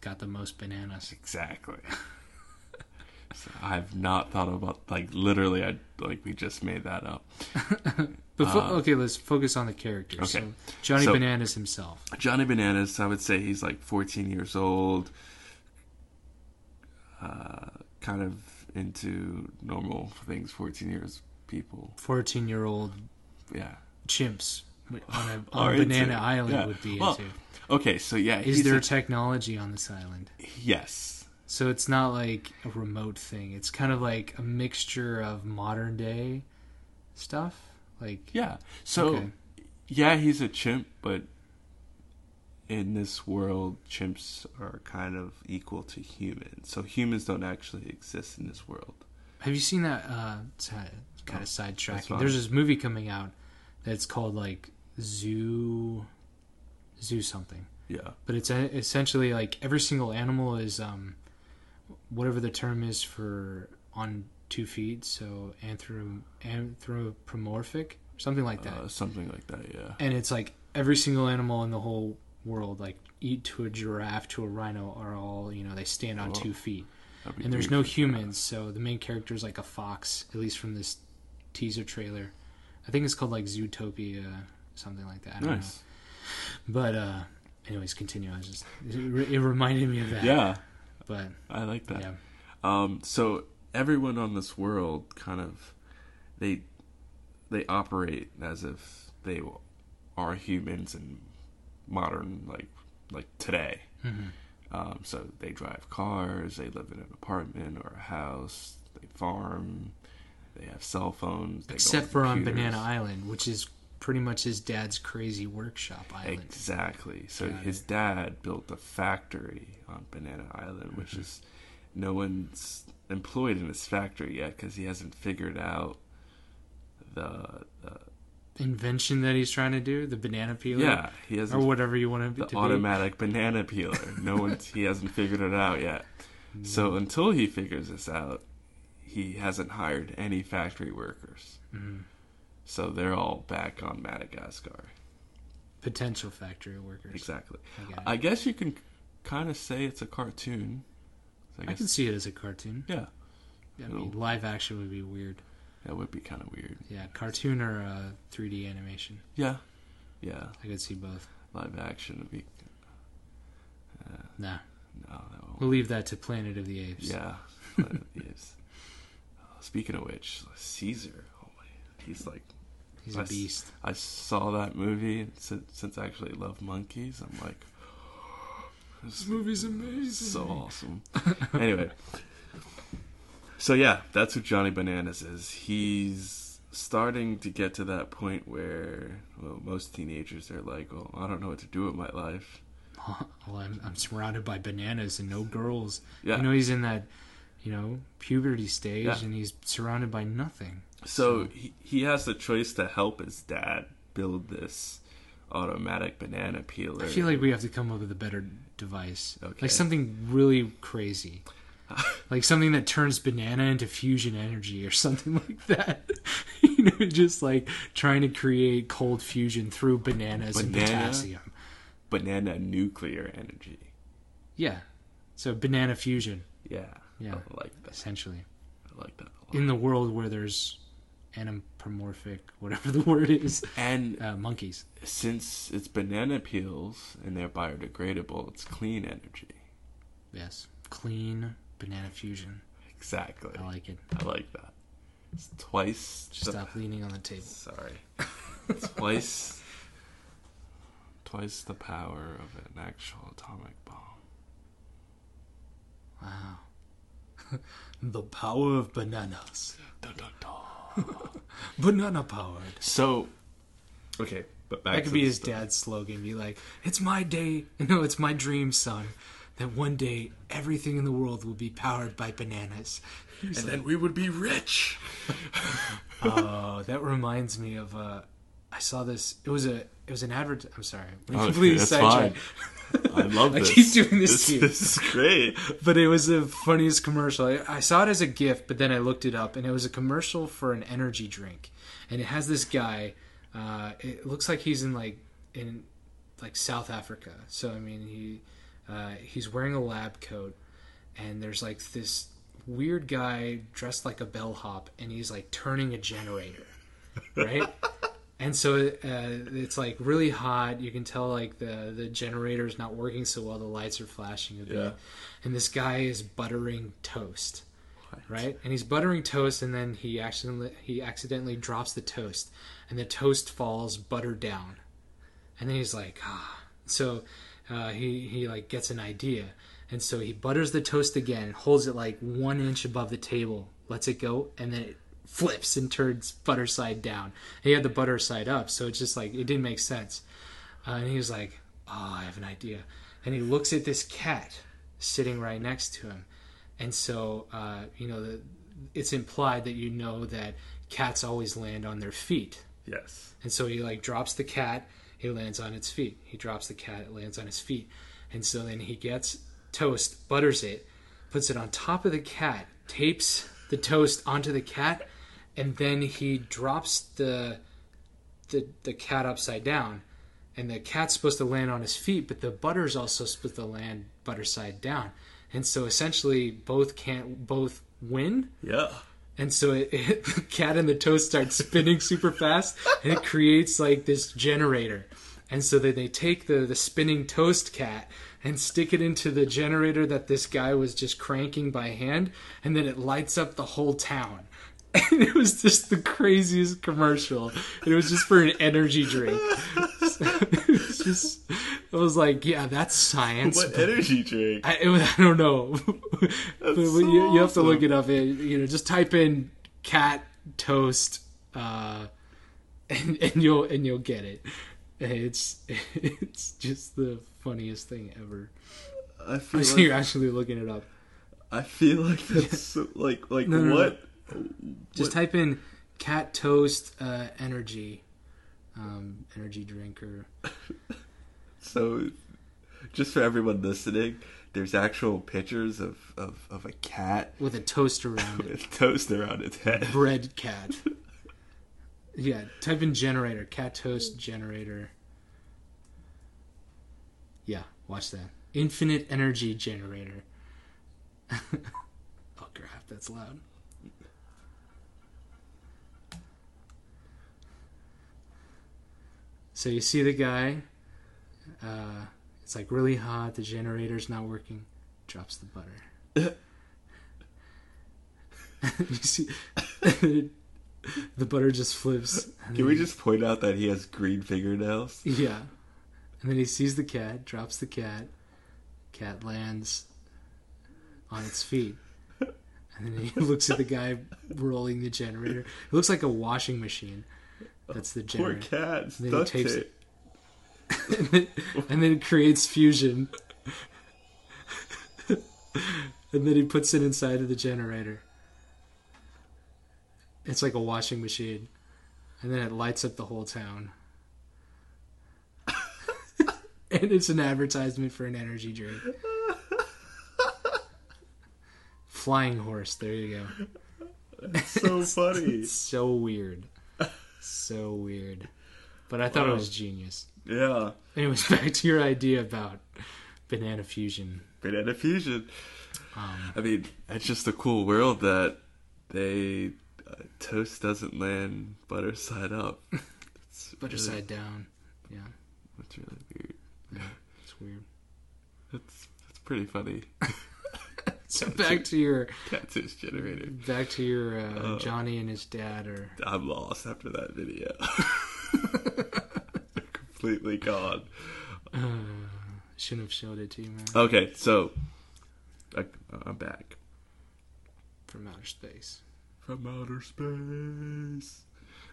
got the most bananas. Exactly. so I've not thought about like literally. I like we just made that up. But fo- Uh, okay, let's focus on the characters. okay. So Johnny So- Bananas himself. Johnny Bananas. I would say he's like 14 years old. Uh, kind of into normal things. 14 years people. 14 year old Yeah. chimps on a, on banana into- island yeah. would be Well, into. Okay. So yeah. Is there a- technology on this island? yes. So it's not like a remote thing. It's kind of like a mixture of modern day stuff. Like Yeah. So Okay. yeah, he's a chimp, but in this world, chimps are kind of equal to humans. So humans don't actually exist in this world. Have you seen that? Uh, it's kind of sidetracking. There's this movie coming out that's called like Zoo, Zoo something. Yeah. But it's essentially like every single animal is um, whatever the term is for on two feet, so anthro- anthropomorphic, something like that. Uh, something like that, yeah. and it's like every single animal in the whole world, like eat to a giraffe to a rhino, are all you know they stand on Whoa. two feet, and there's no humans. So the main character is like a fox, at least from this teaser trailer. I think it's called like Zootopia, something like that. I don't Nice. know. But uh, anyways, continue. I just it, re- it reminded me of that. Yeah, But I like that. yeah, Um, so everyone on this world kind of they they operate as if they are humans in modern like like today. Mhm. Um, so they drive cars, they live in an apartment or a house, they farm, they have cell phones. Except for on. Banana Island, which is pretty much his dad's crazy workshop island. Exactly. So Got his it. dad built a factory on Banana Island, which Mm-hmm. is no one's employed in his factory yet because he hasn't figured out the, the Invention that he's trying to do, the banana peeler, yeah he or hasn't whatever you want to, the to automatic banana peeler. No one's he hasn't figured it out yet. So until he figures this out, he hasn't hired any factory workers. be. So they're all back on Madagascar. Potential factory workers. Exactly. I. I guess you can kind of say it's a cartoon. I I guess can see it as a cartoon. yeah. I mean, live action would be weird. That would be kind of weird. Yeah, cartoon or uh, 3D animation. Yeah, yeah. I could see both. Live action would be. Nah, No, that won't. we'll leave that to Planet of the Apes. Yeah, Planet of the Apes. Uh, Speaking of which, Caesar. Oh my, he's like. He's a I beast. I saw that movie since, since I actually love monkeys. I'm like, this movie's amazing. so awesome. anyway, so yeah, that's who Johnny Bananas is. He's starting to get to that point where, well, most teenagers are like, "Well, I don't know what to do with my life." well, I'm, I'm surrounded by bananas and no girls. Yeah. You know, he's in that, you know, puberty stage Yeah. and he's surrounded by nothing. So he he has the choice to help his dad build this automatic banana peeler. I feel like we have to come up with a better device. Okay. Like something really crazy. like something that turns banana into fusion energy or something like that. you know, just like trying to create cold fusion through bananas and Banana? potassium. banana nuclear energy. Yeah. So banana fusion, Yeah, Yeah. I like that. essentially. I like that a lot. In the world where there's anamorphic, whatever the word is, and uh, monkeys. since it's banana peels and they're biodegradable, it's clean energy. Yes. Clean banana fusion. Exactly. I like it. I like that. It's twice. Just the- stop leaning on the table. Sorry. twice. Twice the power of an actual atomic bomb. Wow. the power of bananas. Dun, dun, dun. Banana powered. So, okay, but back That could be his story. dad's slogan. Be like, it's my day. No, it's my dream, son. That one day everything in the world will be powered by bananas. and then we would be rich. Oh, that reminds me of. Uh, I saw this. It was a. It was an advert. I'm sorry. We Oh, completely that's sidetracked. I love I this. keep doing this This, to you. this is great. but it was the funniest commercial. I, I saw it as a gift, but then I looked it up, and it was a commercial for an energy drink, and it has this guy. Uh, it looks like he's in like in like South Africa. So I mean, he uh, he's wearing a lab coat, and there's like this weird guy dressed like a bellhop, and he's like turning a generator, right? and so uh, it's like really hot. You can tell like the the generator's not working so well. The lights are flashing a bit, Yeah. and this guy is buttering toast, right? And he's buttering toast, and then he accidentally he accidentally drops the toast, and the toast falls butter down, and then he's like, ah. So uh, he he like gets an idea, and so he butters the toast again, holds it like one inch above the table, lets it go, and then it flips and turns butter side down. He had the butter side up, so it's just like it didn't make sense. Uh, and he was like, "Oh, I have an idea." And he looks at this cat sitting right next to him, and so uh, you know, the, it's implied that you know that cats always land on their feet. Yes. And so he like drops the cat, he lands on its feet. He drops the cat, it lands on his feet. And so then he gets toast, butters it, puts it on top of the cat, tapes the toast onto the cat, and then he drops the the the cat upside down, and the cat's supposed to land on his feet, but the butter's also supposed to land butter side down, and so essentially both can't both win. Yeah. And so it, it, the cat and the toast start spinning super fast, and it creates like this generator. And so then they take the the spinning toast cat and stick it into the generator that this guy was just cranking by hand, and then it lights up the whole town. And it was just the craziest commercial. And it was just for an energy drink. it was just, I was like, yeah, that's science. What energy drink? I, it was- I don't know. but so you, you have to look it up. It, you know, just type in cat toast, uh, and, and you'll and you'll get it. It's it's just the funniest thing ever. I feel So like you're actually looking it up. I feel like that's so, like like No, no, no. Just What- type in cat toast uh, energy, um, energy drinker. So, just for everyone listening, there's actual pictures of, of, of a cat with a toast around it. toast around its head. bread cat. Yeah, type in generator, cat toast generator. Yeah, watch that. Infinite energy generator. oh crap, that's loud. So you see the guy, uh, it's like really hot, the generator's not working, drops the butter. you see the butter just flips. Can we just point out that he has green fingernails? Yeah. And then he sees the cat, drops the cat. Cat lands on its feet. And then he looks at the guy rolling the generator. It looks like a washing machine. That's the Poor generator. cat. It's then he tapes tape. and, then, and then it creates fusion. and then he puts it inside of the generator. It's like a washing machine. And then it lights up the whole town. and it's an advertisement for an energy drink. Flying horse, there you go. So funny. It's so weird. So weird. But I thought it was genius. yeah. Anyways, back to your idea about banana fusion. Banana fusion. Um, I mean, it's just a cool world that they uh, toast doesn't land butter side up. It's butter really- side down. Yeah, That's really weird. yeah, it's weird. That's that's pretty funny. So back to your Cat toast generator. back to your uh, Oh. Johnny and his dad, or I'm lost after that video. Completely gone. uh, shouldn't have showed it to you, man. Okay, so I, I'm back From outer space. from outer space.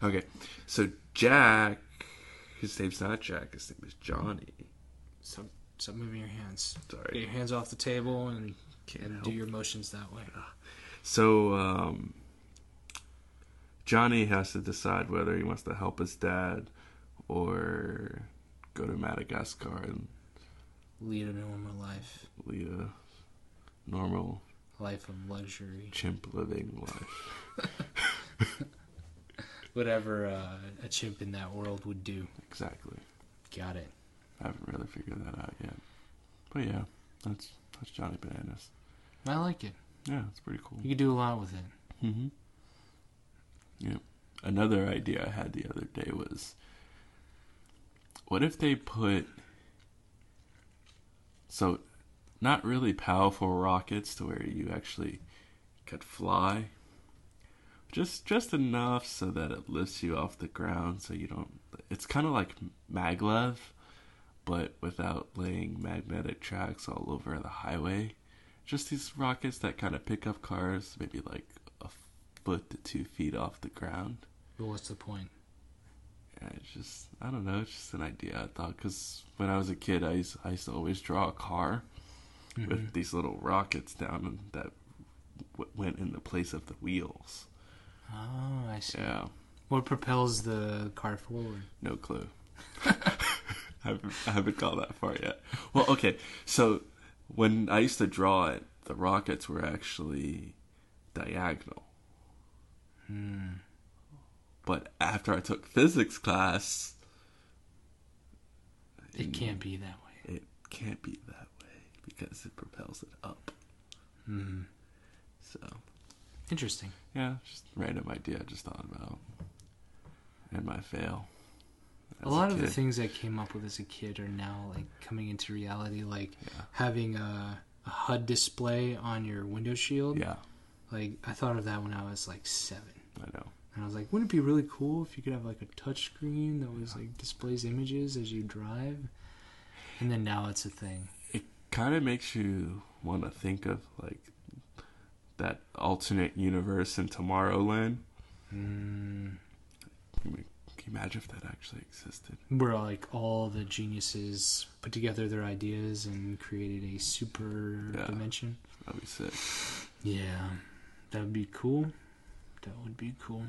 Okay, so Jack, his name's not Jack. His name is Johnny. Stop, stop moving your hands. Sorry. Get your hands off the table and, can't and help. do your motions that way. So um, Johnny has to decide whether he wants to help his dad or go to Madagascar and Lead a normal life, lead a normal life of luxury, chimp living life. whatever uh, a chimp in that world would do. Exactly. Got it. I haven't really figured that out yet. But yeah, that's that's Johnny Bananas. I like it. Yeah, it's pretty cool. You could do a lot with it. Mm-hmm. Yeah. Another idea I had the other day was what if they put so not really powerful rockets to where you actually could fly just just enough so that it lifts you off the ground so you don't it's kind of like maglev but without laying magnetic tracks all over the highway just these rockets that kind of pick up cars maybe like a foot to two feet off the ground But what's the point? yeah, it's just I don't know. It's just an idea I thought because when I was a kid, I used I used to always draw a car Mm-hmm. with these little rockets down that w- went in the place of the wheels. Oh, I see. Yeah, What propels the car forward? no clue. I haven't I haven't gone that far yet. Well, okay. So when I used to draw it, the rockets were actually diagonal. Hmm. But after I took physics class, It can't be that way. it can't be that way because it propels it up. Hmm. So Interesting. yeah, just random idea I just thought about, and my fail. A lot of the things I came up with as a kid are now like coming into reality, like Yeah. having a, a HUD display on your window shield. Yeah, Like I thought of that when I was like seven, I know. and I was like, wouldn't it be really cool if you could have like a touch screen that was like displays images as you drive? And then now it's a thing. It kind of makes you want to think of like that alternate universe in Tomorrowland. Mm, Can, we, can you imagine if that actually existed? where like all the geniuses put together their ideas and created a super Yeah. dimension. That'd be sick. Yeah, that would be cool. That would be cool.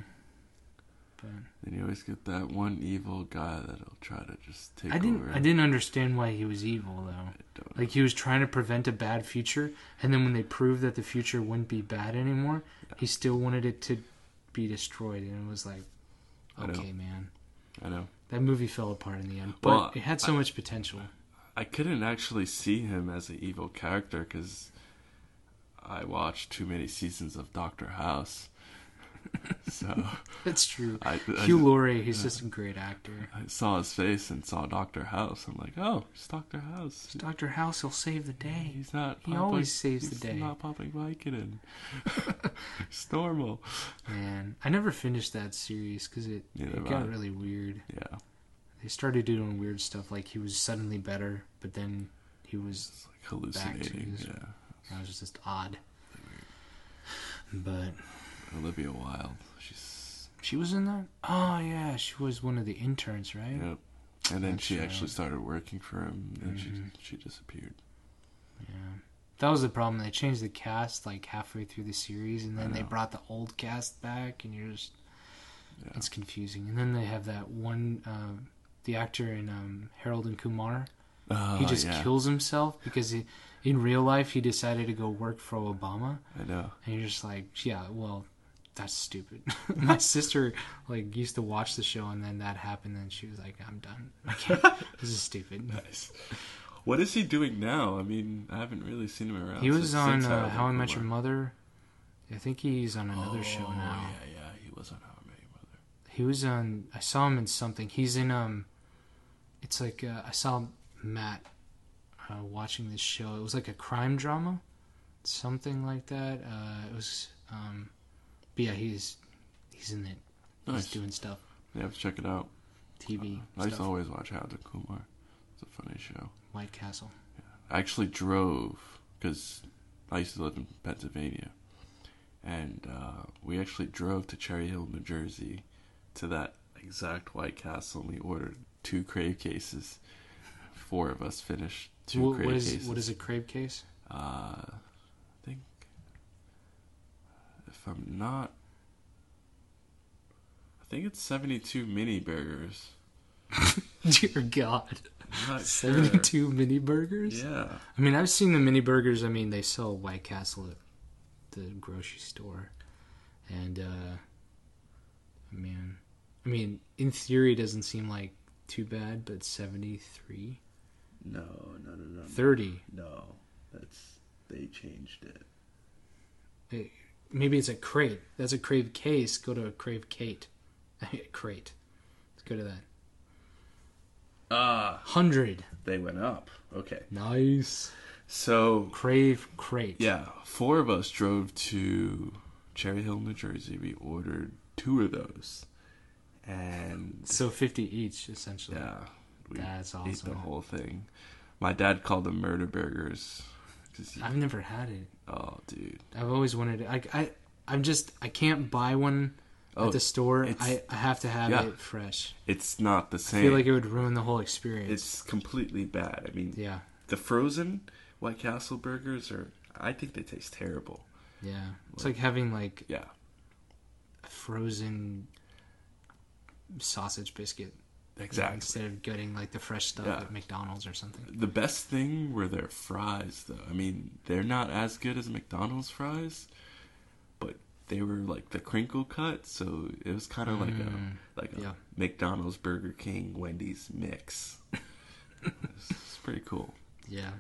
But Then you always get that one evil guy that'll try to just take I didn't. over. I didn't understand why he was evil though. Like he was trying to prevent a bad future, and then when they proved that the future wouldn't be bad anymore, he still wanted it to be destroyed, and it was like. Okay, man, I know. that movie fell apart in the end. But Well, it had so much potential. I couldn't actually see him as an evil character because I watched too many seasons of Doctor House. so That's true. I, I, Hugh Laurie, he's just a great actor. I saw his face and saw Doctor House. I'm like, oh, it's Doctor House. Doctor House he'll save the day. He's not. He popping- always saves the day. Not popping Vicodin. it's normal. Man, I never finished that series because it, Neither it got I. really weird. Yeah, They started doing weird stuff, like he was suddenly better, but then he was it's like hallucinating. his- Yeah, that was just odd. But Olivia Wilde. She's she was in that. Oh yeah, she was one of the interns, right? yep. And then That's she right. actually started working for him, and Mhm. she she disappeared. Yeah. That was the problem. They changed the cast like halfway through the series, and then they brought the old cast back, and you're just Yeah. it's confusing. And then they have that one, uh, the actor in um, Harold and Kumar. Oh, he just yeah. kills himself because he, in real life he decided to go work for Obama, I know. and you're just like, yeah, well, that's stupid. My sister like used to watch the show, and then that happened, and she was like, I'm done. I can't. this is stupid. Nice. What is he doing now? I mean, I haven't really seen him around. He was since- on uh, How I Met Your Mother. I think he's on another show Oh, now. Yeah, yeah, he was on How I Met Your Mother. He was on. I saw him in something. He's in um. It's like uh, I saw Matt uh, watching this show. It was like a crime drama, something like that. Uh, it was um, but yeah, he's he's in it. He's Nice. doing stuff, You have to check it out. TV I used to always watch Harold and Kumar. It's a funny show. White Castle. I actually drove because I used to live in Pennsylvania, and uh, we actually drove to Cherry Hill, New Jersey, to that exact White Castle, and we ordered two crave cases. Four of us finished two What, crave what is cases. what is a crave case? Uh, I think if I'm not, I think it's seventy-two mini burgers. Dear God, not sure. seventy-two mini burgers. Yeah, I mean, I've seen the mini burgers. I mean, they sell White Castle at the grocery store, and uh, man, I mean, in theory, it doesn't seem like too bad, but 73, no, no, no, no, 30. no. That's they changed it. Maybe it's a crate. That's a crave case. Go to a crave Kate. crate. Let's go to that. Ah, Hundred. they went up. Okay, Nice. so Crave crate. yeah, four of us drove to Cherry Hill, New Jersey. We ordered two of those, and So fifty each, essentially. yeah, we That's ate the whole thing. My dad called them murder burgers. 'Cause I've never had it. oh, dude. I've always wanted it. I, I, I'm just I can't buy one Oh, at the store. I, I have to have yeah. it fresh. it's not the same. I feel like it would ruin the whole experience. it's completely bad. I mean, yeah, the frozen White Castle burgers are. I think they taste terrible. yeah. It's like having like Yeah, a frozen sausage biscuit exactly. instead of getting like the fresh stuff Yeah. at McDonald's or something. The best thing were their fries, though. I mean, they're not as good as McDonald's fries, but they were like the crinkle cut, so it was kind of like Mm, a like a yeah. McDonald's, Burger King, Wendy's mix. it's pretty cool. Yeah.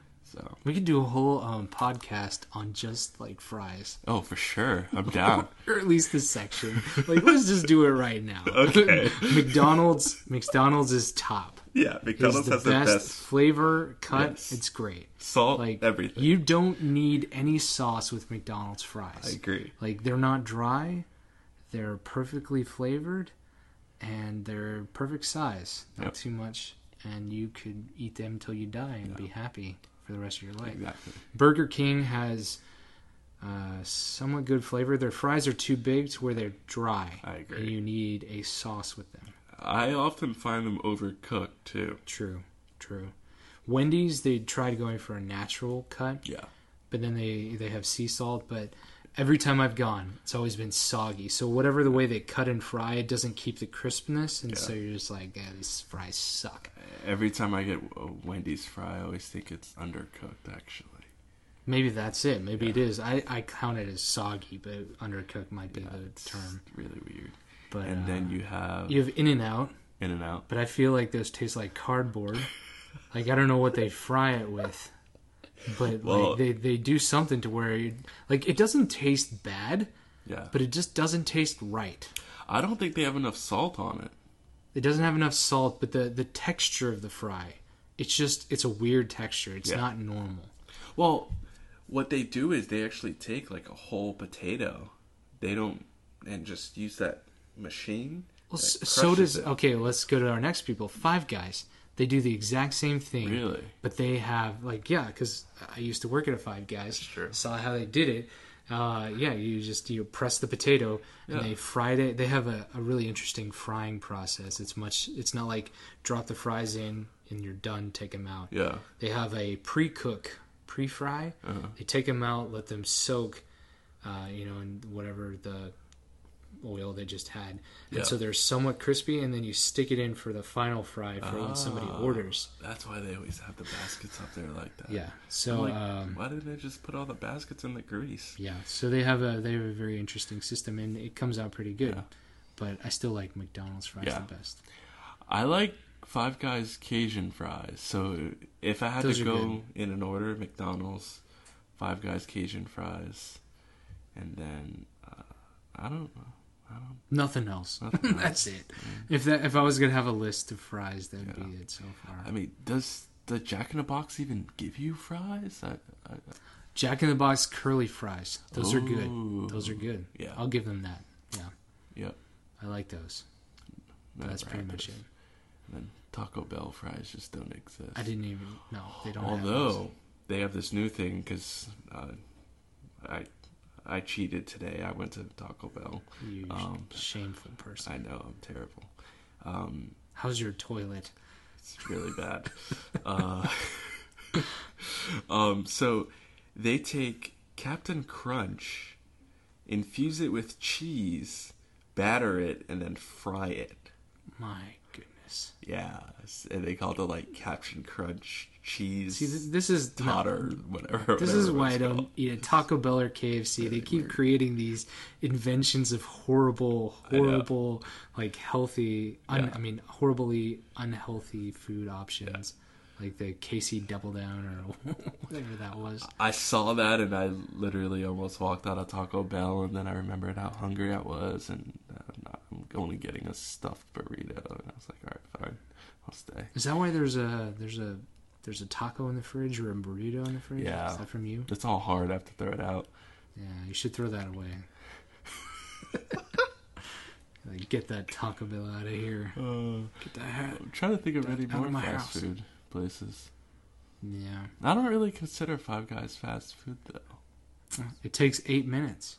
We could do a whole um, podcast on just like fries, oh, for sure, I'm down. or at least this section. Like, let's just do it right now. Okay. McDonald's, McDonald's is top. yeah, McDonald's the has the best, best flavor cut. Yes. It's great. salt, Like everything. you don't need any sauce with McDonald's fries. I agree. Like they're not dry, they're perfectly flavored, and they're perfect size. Not Yep. too much, and you could eat them till you die and be happy for the rest of your life. Exactly. Burger King has uh, somewhat good flavor. Their fries are too big to where they're dry. I agree. And you need a sauce with them. I often find them overcooked too. True, true. Wendy's they tried going for a natural cut, Yeah. but then they they have sea salt. But every time I've gone, it's always been soggy. So whatever the way they cut and fry, it doesn't keep the crispness, and Yeah. so you're just like, yeah, these fries suck. Every time I get a Wendy's fry, I always think it's undercooked. Actually, Maybe that's it. Maybe it is. I, I count it as soggy, but undercooked might be Yeah, the it's term. really weird. But and uh, then you have you have In and Out. In and Out. but I feel like those taste like cardboard. like I don't know what they fry it with, but Well- like they they do something to where you, like it doesn't taste bad, Yeah, but it just doesn't taste right. I don't think they have enough salt on it. It doesn't have enough salt, but the the texture of the fry, it's just it's a weird texture. It's Yeah. not normal. Well, what they do is they actually take like a whole potato, they don't, and just use that machine. Well, that so does it. okay. Let's go to our next people. Five Guys. They do the exact same thing. Really? but they have like yeah because i used to work at a five guys saw how they did it uh, yeah you just you press the potato and Yeah. they fry it they have a, a really interesting frying process it's much it's not like drop the fries in and you're done take them out Yeah. they have a pre-cook pre-fry Uh-huh. they take them out let them soak uh, you know in whatever the oil they just had Yeah. and so they're somewhat crispy and then you stick it in for the final fry for when somebody Ah. orders That's why they always have the baskets up there like that. yeah so like, um, why didn't they just put all the baskets in the grease? Yeah, so they have a they have a very interesting system, and it comes out pretty good. Yeah. But I still like McDonald's fries Yeah. the best. I like Five Guys Cajun fries. So if I had Those to go good. in an order, McDonald's, Five Guys Cajun fries, and then uh, I don't know. I. Nothing else. Nothing else. That's it. If that if I was gonna have a list of fries, that would Yeah. be it so far. I mean, does the Jack in the Box even give you fries? I, I, Jack in the Box curly fries. Those are good. Those are good. Yeah. I'll give them that. Yeah, Yep. I like those. That's pretty much it. And then Taco Bell fries just don't exist. I didn't even no. They don't. have. Although they have this new thing because uh, I I cheated today. I went to Taco Bell. you um, shameful person. I know I'm terrible. Um, How's your toilet? it's really bad. uh, um, so they take Captain Crunch, infuse it with cheese, batter it, and then fry it. My goodness. Yeah, and they call it like Captain Crunch cheese See, this is no, whatever. This whatever is why I don't called. eat at Taco Bell or KFC. They keep creating these inventions of horrible, horrible, like healthy, un- Yeah. I mean, horribly unhealthy food options, like the KFC Double Down or whatever that was. I saw that and I literally almost walked out of Taco Bell, and then I remembered how hungry I was, and uh, I'm only getting a stuffed burrito, and I was like, all right, fine, I'll stay. Is that why there's a there's a there's a taco in the fridge or a burrito in the fridge? Yeah. Is that from you? It's all hard. I have to throw it out. Yeah, you should throw that away. like, get that Taco Bell out of here. Uh, Get that hat. I'm trying to think of any more fast house. food places. Yeah. I don't really consider Five Guys fast food though. It takes eight minutes.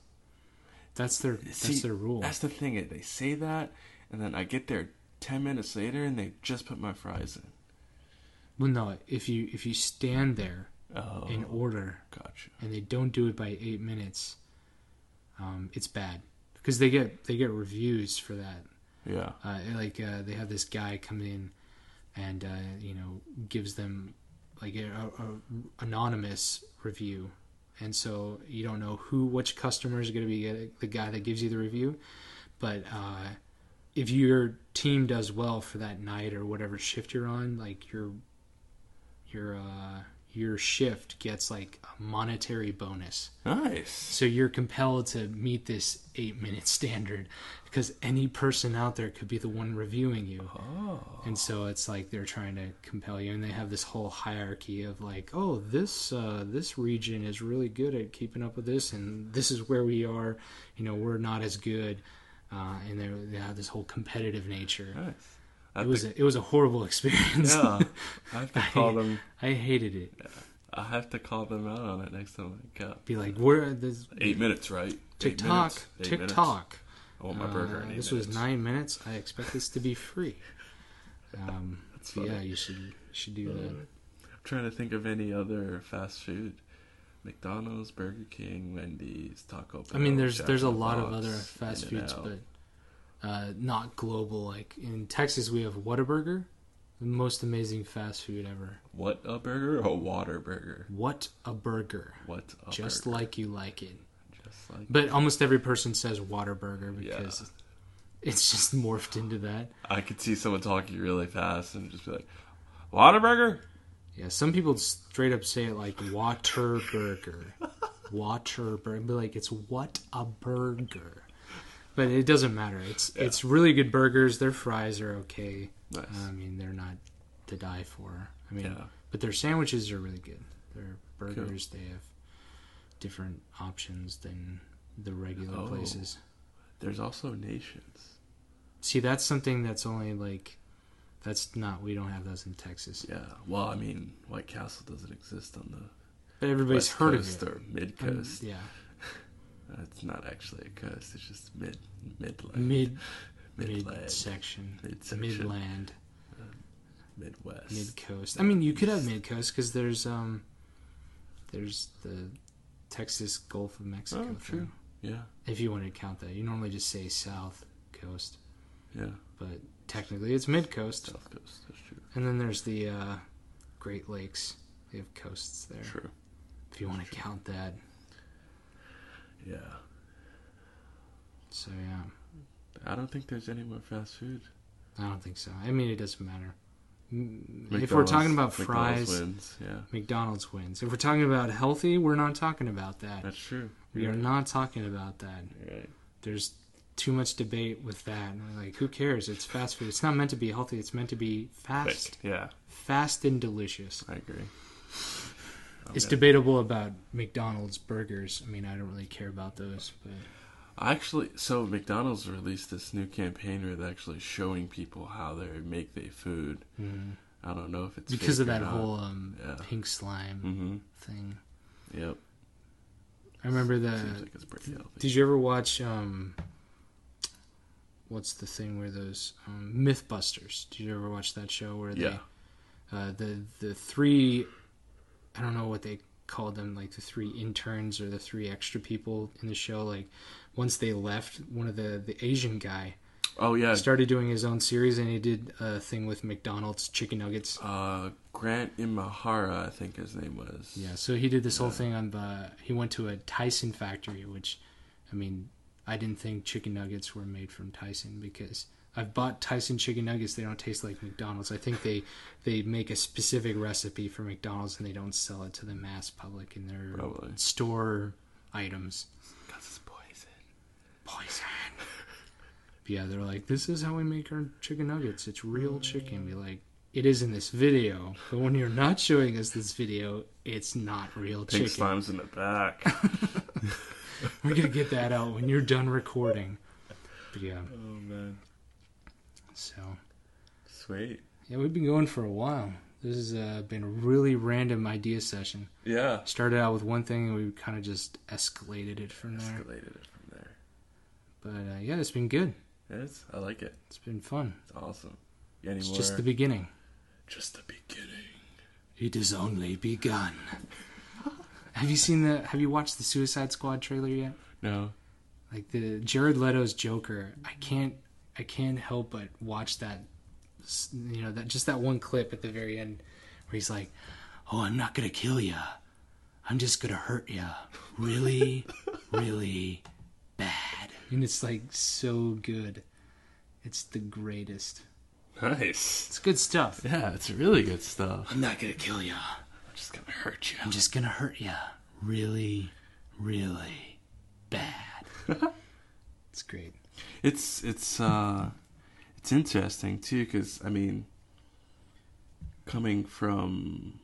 That's their See, that's their rule. That's the thing. They say that, and then I get there ten minutes later, and they just put my fries in. Well, no, if you if you stand there Oh, in order gotcha. and they don't do it by eight minutes, um, it's bad because they get they get reviews for that. Yeah. Uh, like uh, they have this guy come in and uh, you know gives them like a, a, anonymous review, and so you don't know who which customer is going to be the guy that gives you the review. But uh, if your team does well for that night or whatever shift you're on, like your your uh, your shift gets like a monetary bonus. Nice. So you're compelled to meet this eight minute standard because any person out there could be the one reviewing you. Oh. And so it's like they're trying to compel you, and they have this whole hierarchy of like, oh, this uh, this region is really good at keeping up with this, and this is where we are. You know, we're not as good, uh, and they they have this whole competitive nature. Nice. I It was to- a, it was a horrible experience. yeah. I have to call them. I hated it. I have to call them out on it next time I go. Be like, where this Eight minutes, right? Eight TikTok, minutes. Eight minutes. TikTok. I want my burger in Uh, this minutes. was nine minutes. I expect this to be free. Um, That's funny. yeah, you should you should do that. I'm trying to think of any other fast food. McDonald's, Burger King, Wendy's, Taco Bell. I mean, there's Jack there's a lot of other fast foods, but uh, not global. Like in Texas, we have Whataburger, the most amazing fast food ever. what a burger? A water burger. What a burger! What a Just burger. like you like it. just like But almost every person says Waterburger Yeah. because it's just morphed into that. I could see someone talking really fast and just be like, "Water burger." Yeah, some people straight up say it like Waterburger. Waterburger. Be like, it's what a burger. But it doesn't matter. It's Yeah. it's really good burgers. Their fries are okay. Nice. I mean, they're not to die for. I mean, yeah. but their sandwiches are really good. Their burgers, they have different options than the regular Oh. places. There's also nations. See, that's something that's only like that's not we don't have those in Texas. Yeah. Well, I mean, White Castle doesn't exist on the But everybody's west heard coast of it. or mid Um, coast. yeah. It's not actually a coast. It's just mid midland, Mid midland, mid section, midsection, midland, midwest. mid coast. I mean, you could have mid coast because there's um, there's the Texas Gulf of Mexico. Oh, true. thing. yeah. If you want to count that, you normally just say South Coast, Yeah. but technically it's mid coast. South coast. That's true. And then there's the uh, Great Lakes. They have coasts there. True. If you want to count that. Yeah. So yeah, I don't think there's any more fast food. I don't think so. I mean, it doesn't matter. Mm, If we're talking about fries, McDonald's wins. Yeah. McDonald's wins. If we're talking about healthy, we're not talking about that. That's true. We are not talking about that. Right. There's too much debate with that. Like, who cares? It's fast food. It's not meant to be healthy. It's meant to be fast. Yeah. fast and delicious. I agree. It's Okay. debatable about McDonald's burgers. I mean, I don't really care about those, but Actually, so McDonald's released this new campaign where they're actually showing people how they make their food. mm, I don't know if it's because of that whole um, Yeah. pink slime Mm-hmm. thing. Yep. I remember the. Seems like it's pretty healthy. Did you ever watch um what's the thing where those um, MythBusters? Did you ever watch that show where they uh, the the three I don't know what they called them like the three interns or the three extra people in the show like once they left one of the the Asian guy Oh yeah. started doing his own series and he did a thing with McDonald's chicken nuggets Uh, Grant Imahara, I think his name was. Yeah, so he did this whole thing on the. He went to a Tyson factory, which, I mean, I didn't think chicken nuggets were made from Tyson because I've bought Tyson chicken nuggets. They don't taste like McDonald's. I think they they make a specific recipe for McDonald's and they don't sell it to the mass public in their Probably. store items. Because it's poison. Poison. Yeah, they're like, this is how we make our chicken nuggets. It's real chicken. Be like, it is in this video, but when you're not showing us this video, it's not real Pink chicken. slime's in the back. We're gonna get that out when you're done recording. But yeah, oh man. So Sweet. yeah, we've been going for a while. This has uh, been a really random idea session. Yeah. Started out with one thing, and we kind of just escalated it from there. Escalated it from there. But uh, yeah, it's been good. Yes, I like it. It's been fun. It's awesome. You any It's more? just the beginning. just the beginning. It has only begun. have you seen the? Have you watched the Suicide Squad trailer yet? No. Like the Jared Leto's Joker. I can't. I can't help but watch that. You know that just that one clip at the very end where he's like, "Oh, I'm not gonna kill you. I'm just gonna hurt ya, really, really bad. And it's like so good. It's the greatest. Nice. It's good stuff. Yeah, it's really good stuff. I'm not gonna kill ya. I'm just gonna hurt you. I'm just gonna hurt ya, really, really bad. it's great. It's it's uh it's interesting too because I mean, coming from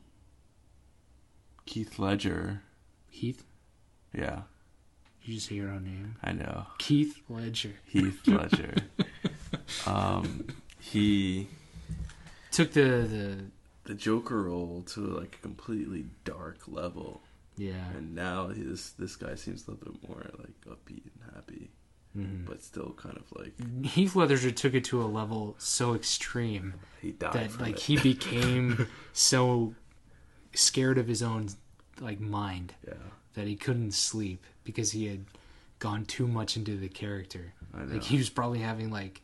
Keith Ledger, Heath, yeah, you just say your own name? I know. Keith Ledger. Heath Ledger. um, he took the the the Joker role to like a completely dark level, yeah. and now his this guy seems a little bit more like upbeat and happy, Mhm. but still kind of like Heath Ledger took it to a level so extreme he died. that like it. he became so scared of his own like mind yeah, that he couldn't sleep because he had gone too much into the character. Like he was probably having like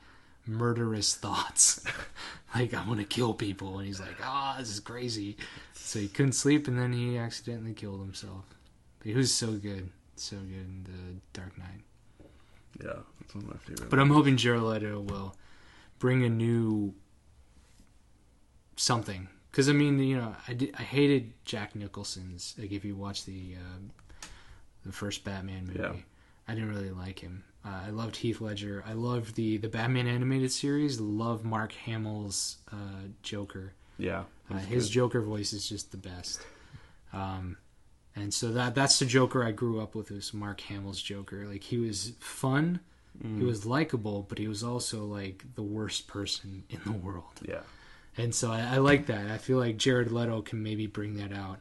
murderous thoughts, like I want to kill people, and he's like, ah, this is crazy. So he couldn't sleep, and then he accidentally killed himself. But he was so good, so good in the Dark Knight. Yeah, that's one of my favorite. But I'm hoping Jared Leto will bring a new something. Because I mean, you know, I, did, I hated Jack Nicholson's. Like, if you watch the uh, the first Batman movie, Yeah. I didn't really like him. Uh, I loved Heath Ledger. I loved the the Batman animated series. Love Mark Hamill's uh, Joker. yeah, Uh, his good. Joker voice is just the best. Um, and so that that's the Joker I grew up with was Mark Hamill's Joker. Like he was fun, Mm. he was likable, but he was also like the worst person in the world. yeah, And so I, I like that. I feel like Jared Leto can maybe bring that out.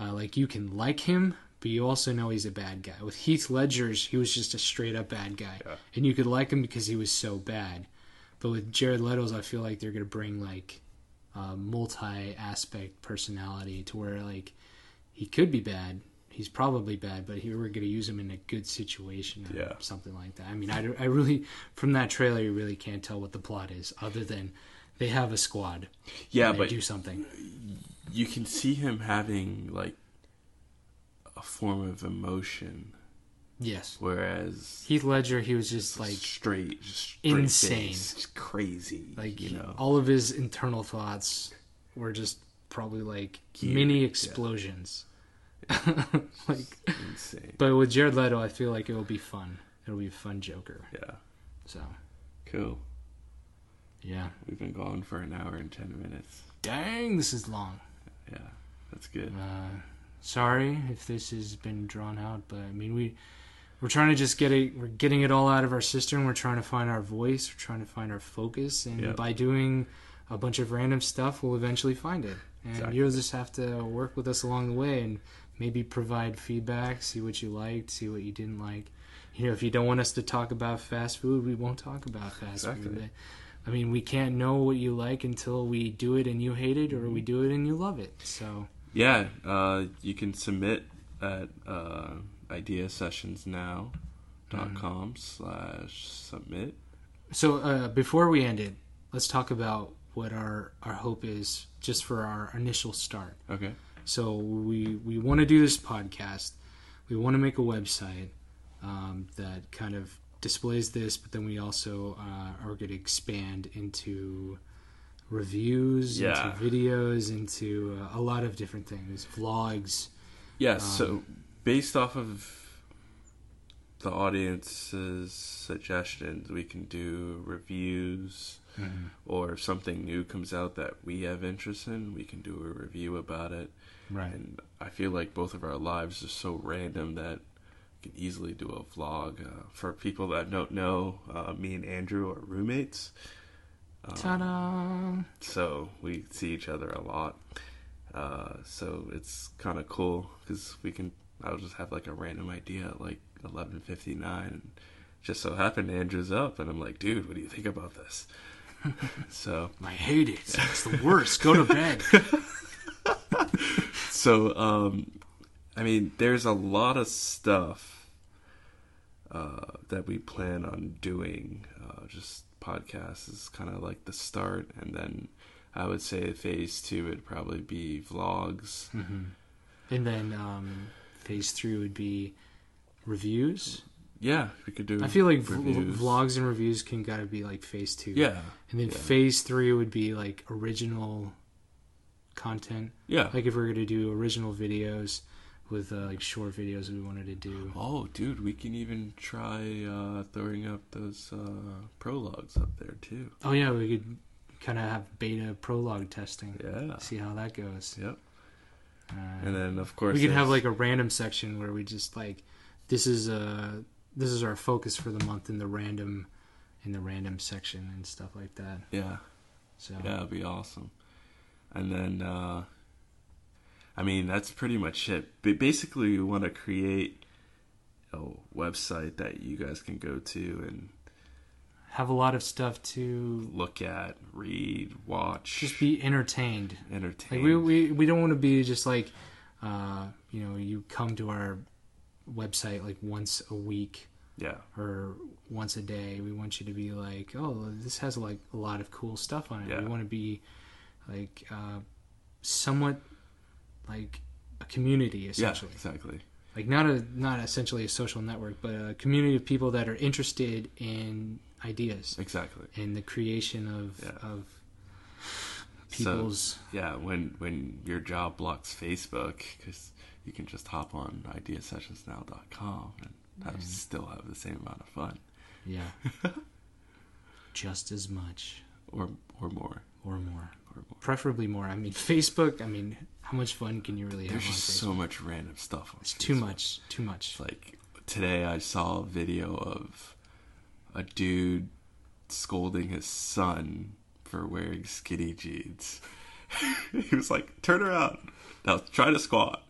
Uh, like you can like him, but you also know he's a bad guy. With Heath Ledger's, he was just a straight up bad guy, Yeah. and you could like him because he was so bad. But with Jared Leto's, I feel like they're gonna bring like a multi aspect personality to where like he could be bad. He's probably bad, but he, we're going to use him in a good situation or Yeah. something like that. I mean, I, I really, from that trailer, you really can't tell what the plot is other than they have a squad. yeah. But do something. you can see him having like a form of emotion, Yes. whereas Heath Ledger, he was just like, straight, just straight insane. just crazy. like you know, all of his internal thoughts were just probably like Geared, mini yeah. explosions. like, insane. but with Jared Leto, I feel like it will be fun. It'll be a fun Joker. Yeah, So, cool. yeah. We've been going for an hour and ten minutes. Dang, this is long. Yeah, that's good. Uh, sorry if this has been drawn out, but I mean we we're trying to just get it. We're getting it all out of our system. We're trying to find our voice. We're trying to find our focus, and Yeah. by doing a bunch of random stuff, we'll eventually find it. And Exactly. you'll just have to work with us along the way, and maybe provide feedback, see what you liked, see what you didn't like. You know, if you don't want us to talk about fast food, we won't talk about fast Exactly. food. I mean, we can't know what you like until we do it and you hate it, or we do it and you love it. So. Yeah, uh, you can submit at uh, ideasessionsnow.com slash submit. So uh, before we end it, let's talk about what our our hope is just for our initial start. Okay. So we we want to do this podcast. We want to make a website um, that kind of displays this, but then we also uh, are going to expand into reviews, Yeah. into videos, into uh, a lot of different things, vlogs. Yeah, Um, so based off of the audience's suggestions, we can do reviews, or if something new comes out that we have interest in, we can do a review about it. Right. And I feel like both of our lives are so random that we can easily do a vlog. Uh, for people that don't know, uh, me and Andrew are roommates. Um, Ta-da! so we see each other a lot. Uh, so it's kind of cool because we can. I'll just have like a random idea at like eleven fifty nine. Just so happened Andrew's up, and I'm like, dude, what do you think about this? so I hate it. It's the worst. Go to bed. so um, I mean, there's a lot of stuff uh, that we plan on doing. Uh, just podcasts is kind of like the start, and then I would say phase two would probably be vlogs. hmm And then um, phase three would be reviews. Yeah, we could do. I feel like v- vlogs and reviews can gotta be like phase two. Yeah, And then yeah. phase three would be like original content. yeah. Like if we were to do original videos with uh, like short videos we wanted to do. Oh, dude, we can even try uh, throwing up those uh, prologues up there too. Oh yeah, we could kind of have beta prologue testing. Yeah. See how that goes. Yep. Uh, And then of course we could have like a random section where we just like this is a this is our focus for the month in the random in the random section and stuff like that. yeah, So yeah, it'd be awesome. And then, uh, I mean, that's pretty much it. But basically, we want to create a website that you guys can go to and have a lot of stuff to look at, read, watch, just be entertained. entertain. Like we we we don't want to be just like uh you know you come to our website like once a week yeah, or once a day. We want you to be like, oh, this has like a lot of cool stuff on it. Yeah. We want to be like uh, somewhat like a community essentially. yeah, exactly. Like not a not essentially a social network, but a community of people that are interested in ideas Exactly. and the creation of Yeah. of So- people's. Yeah, when when your job blocks Facebook, because you can just hop on ideasessionsnow.com and have, Mm-hmm. still have the same amount of fun, yeah. Just as much or or more, or more. Or more. Preferably more. I mean, Facebook. I mean, how much fun can you really have There's just so much random stuff on It's too much. Too much. Like today I saw a video of a dude scolding his son for wearing skinny jeans. he was like, "Turn around, now try to squat."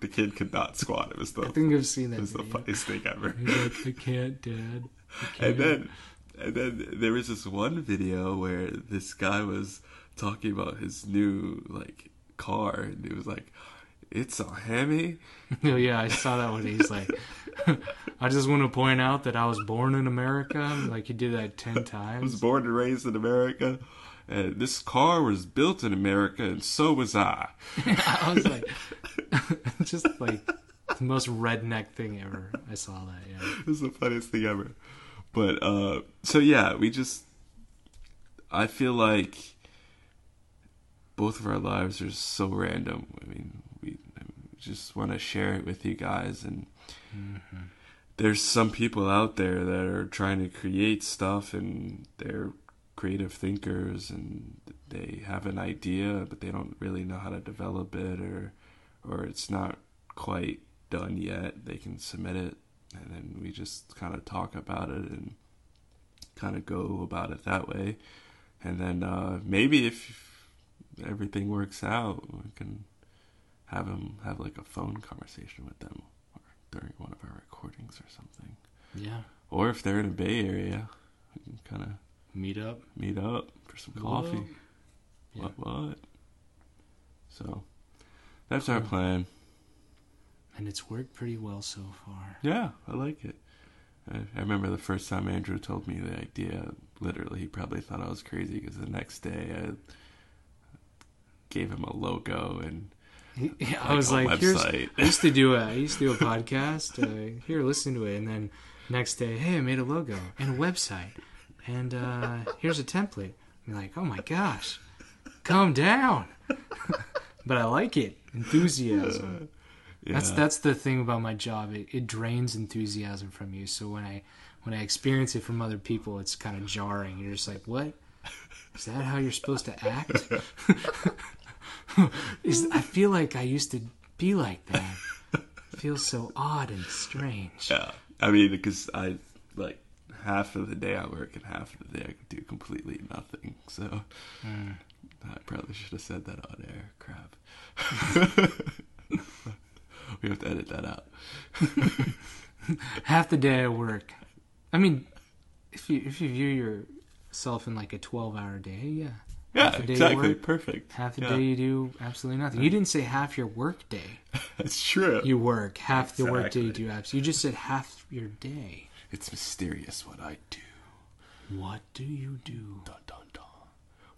The kid could not squat. It was the I think I've seen that. it was the funniest thing ever. Like, I can't, Dad. I can't. And then, and then there was this one video where this guy was talking about his new like car, and he was like, "It's a Hemi." oh yeah, I saw that one. He's like, I just want to point out that I was born in America. Like he did that ten times. I was born and raised in America, and this car was built in America, and so was I. I was like, just like the most redneck thing ever. I saw that. Yeah. It was the funniest thing ever. But uh, so yeah, we just I feel like both of our lives are so random. I mean, we just want to share it with you guys and there's some people out there that are trying to create stuff and they're creative thinkers and they have an idea but they don't really know how to develop it or or it's not quite done yet. They can submit it and then we just kind of talk about it and kind of go about it that way. And then uh, maybe if everything works out we can have them have like a phone conversation with them or during one of our recordings or something Yeah. or if they're in a Bay Area, we can kind of Meet up. meet up for some coffee. Yeah. What what? So that's our plan. And it's worked pretty well so far. Yeah, I like it. I, I remember the first time Andrew told me the idea. Literally, he probably thought I was crazy because the next day I gave him a logo and Yeah, I was like, here's. I used to do a I used to do a podcast. Uh, here, listen to it, and then next day, hey, I made a logo and a website, and uh, here's a template. I'm like, oh my gosh, calm down. but I like it, enthusiasm. yeah, That's that's the thing about my job. It, it drains enthusiasm from you. So when I when I experience it from other people, it's kind of jarring. You're just like, what? Is that how you're supposed to act? Is I feel like I used to be like that. It feels so odd and strange. yeah. I mean, because I like half of the day I work and half of the day I do completely nothing. So Mm. I probably should have said that on air. Crap. we have to edit that out. Half the day I work. I mean, if you if you view yourself in like a twelve hour day, yeah. Yeah, Half the day exactly. work, Perfect. Half the Yeah. day you do absolutely nothing. You didn't say half your work day. That's true. You work half the work day. You do abs. You just said half your day. It's mysterious what I do. What do you do? Dun dun dun.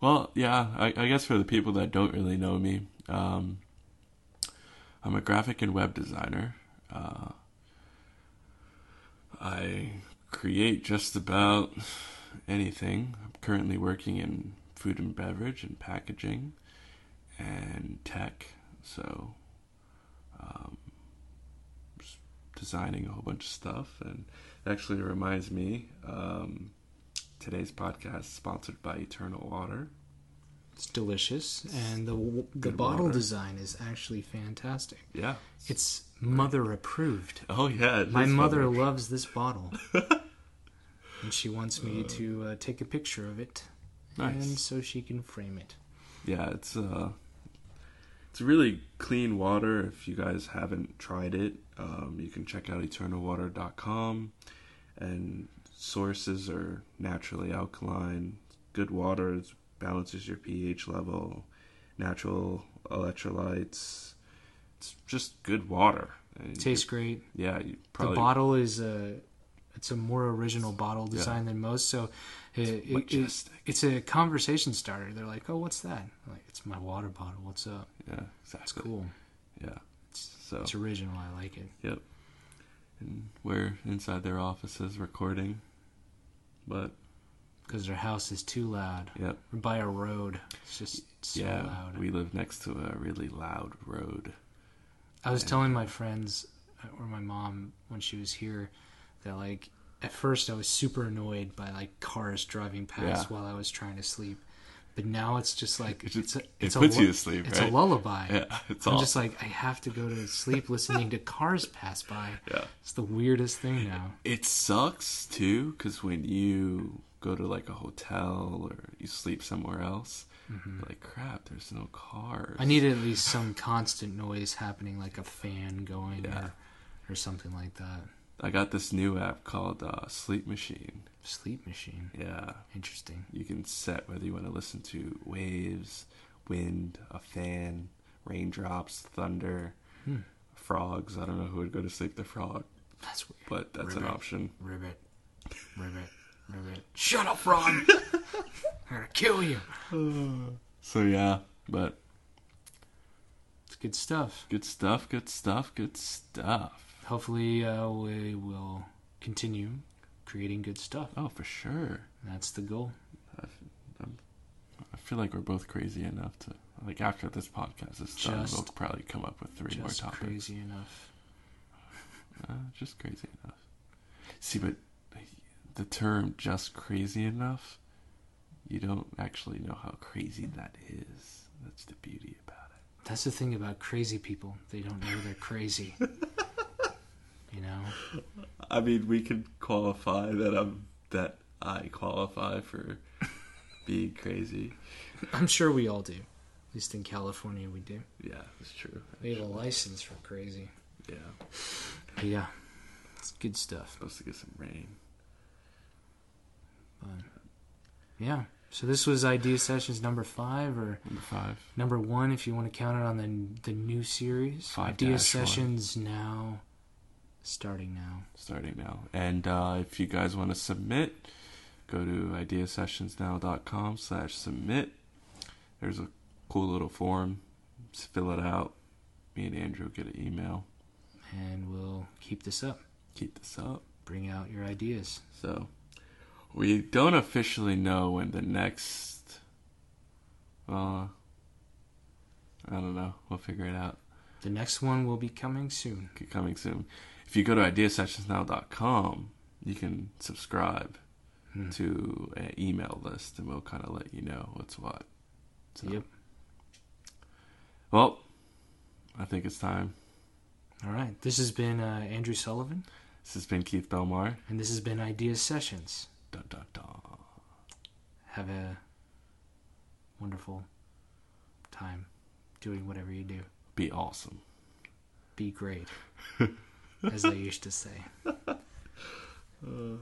Well, yeah, I, I guess for the people that don't really know me, um, I'm a graphic and web designer. Uh, I create just about anything. I'm currently working in food and beverage and packaging and tech. So, um, designing a whole bunch of stuff. And actually, reminds me um, today's podcast is sponsored by Eternal Water. It's delicious, and the the Good bottle water. design is actually fantastic. Yeah. It's mother approved. Oh, yeah. My mother loves this bottle, and she wants me to uh, take a picture of it, and Nice. so she can frame it. Yeah, it's uh, it's really clean water. If you guys haven't tried it, um, you can check out eternalwater.com. And sources are naturally alkaline. Good water it balances your pH level. Natural electrolytes. It's just good water. And Tastes great. yeah, you probably the bottle is a it's a more original bottle design than most so it, it, it, it's a conversation starter they're like oh what's that I'm like it's my water bottle what's up yeah, it's cool Yeah. So it's original i like it Yep. And we're inside their offices recording. But because their house is too loud yep. we're by a road it's just so yeah, loud we live next to a really loud road. i was yeah. telling my friends uh, or my mom when she was here that like at first i was super annoyed by like cars driving past Yeah. while i was trying to sleep but now it's just like It it's a, It it's puts a, you to sleep, it's right? a lullaby yeah, it's I'm all. just like I have to go to sleep listening to cars pass by. yeah. It's the weirdest thing now. It sucks too, because when you go to like a hotel or you sleep somewhere else, you're like crap, there's no cars. Mm-hmm. I need at least some constant noise happening, like a fan going Yeah. or, or something like that. I got this new app called uh, Sleep Machine. Sleep machine. Yeah, Interesting. you can set whether you want to listen to waves, wind, a fan, raindrops, thunder, Hmm. frogs. I don't know who would go to sleep to frog, That's weird. but that's an Ribbit. option. Ribbit. Ribbit. Ribbit. Shut up, frog! I'm gonna kill you. So yeah, but It's good stuff. good stuff, good stuff, good stuff. Hopefully, uh, we will continue creating good stuff. Oh, for sure. That's the goal. I, I'm, I feel like we're both crazy enough to like after this podcast is done, Just- we'll probably come up with three more Just topics. crazy enough. Uh, just crazy enough. See, but the term "just crazy enough," you don't actually know how crazy that is. That's the beauty about it. That's the thing about crazy people. They don't know they're crazy. you know? I mean, we could qualify that I'm that I qualify for being crazy. I'm sure we all do. At least in California, we do. Yeah, that's true. We have a license for crazy. Yeah, But yeah, it's good stuff. supposed to get some rain. But yeah. So this was Idea Sessions number five or Number five. number one if you want to count it on the the new series. Five Idea dash one. Sessions now, starting now. starting now. And uh, if you guys want to submit, go to ideasessionsnow.com slash submit. There's a cool little form. Just fill it out. Me and Andrew get an email. And we'll keep this up. Keep this up. Bring out your ideas. So we don't officially know when the next. Uh, I don't know. We'll figure it out. The next one will be coming soon. Coming soon. If you go to ideasessionsnow.com, you can subscribe Hmm. to an email list, and we'll kind of let you know what's what. So, Yep. Well, I think it's time. All right. This has been uh, Andrew Sullivan, This has been Keith Belmar. and this has been Idea Sessions. Dun, dun, dun. Have a wonderful time doing whatever you do. Be awesome. Be great, as they used to say. Uh,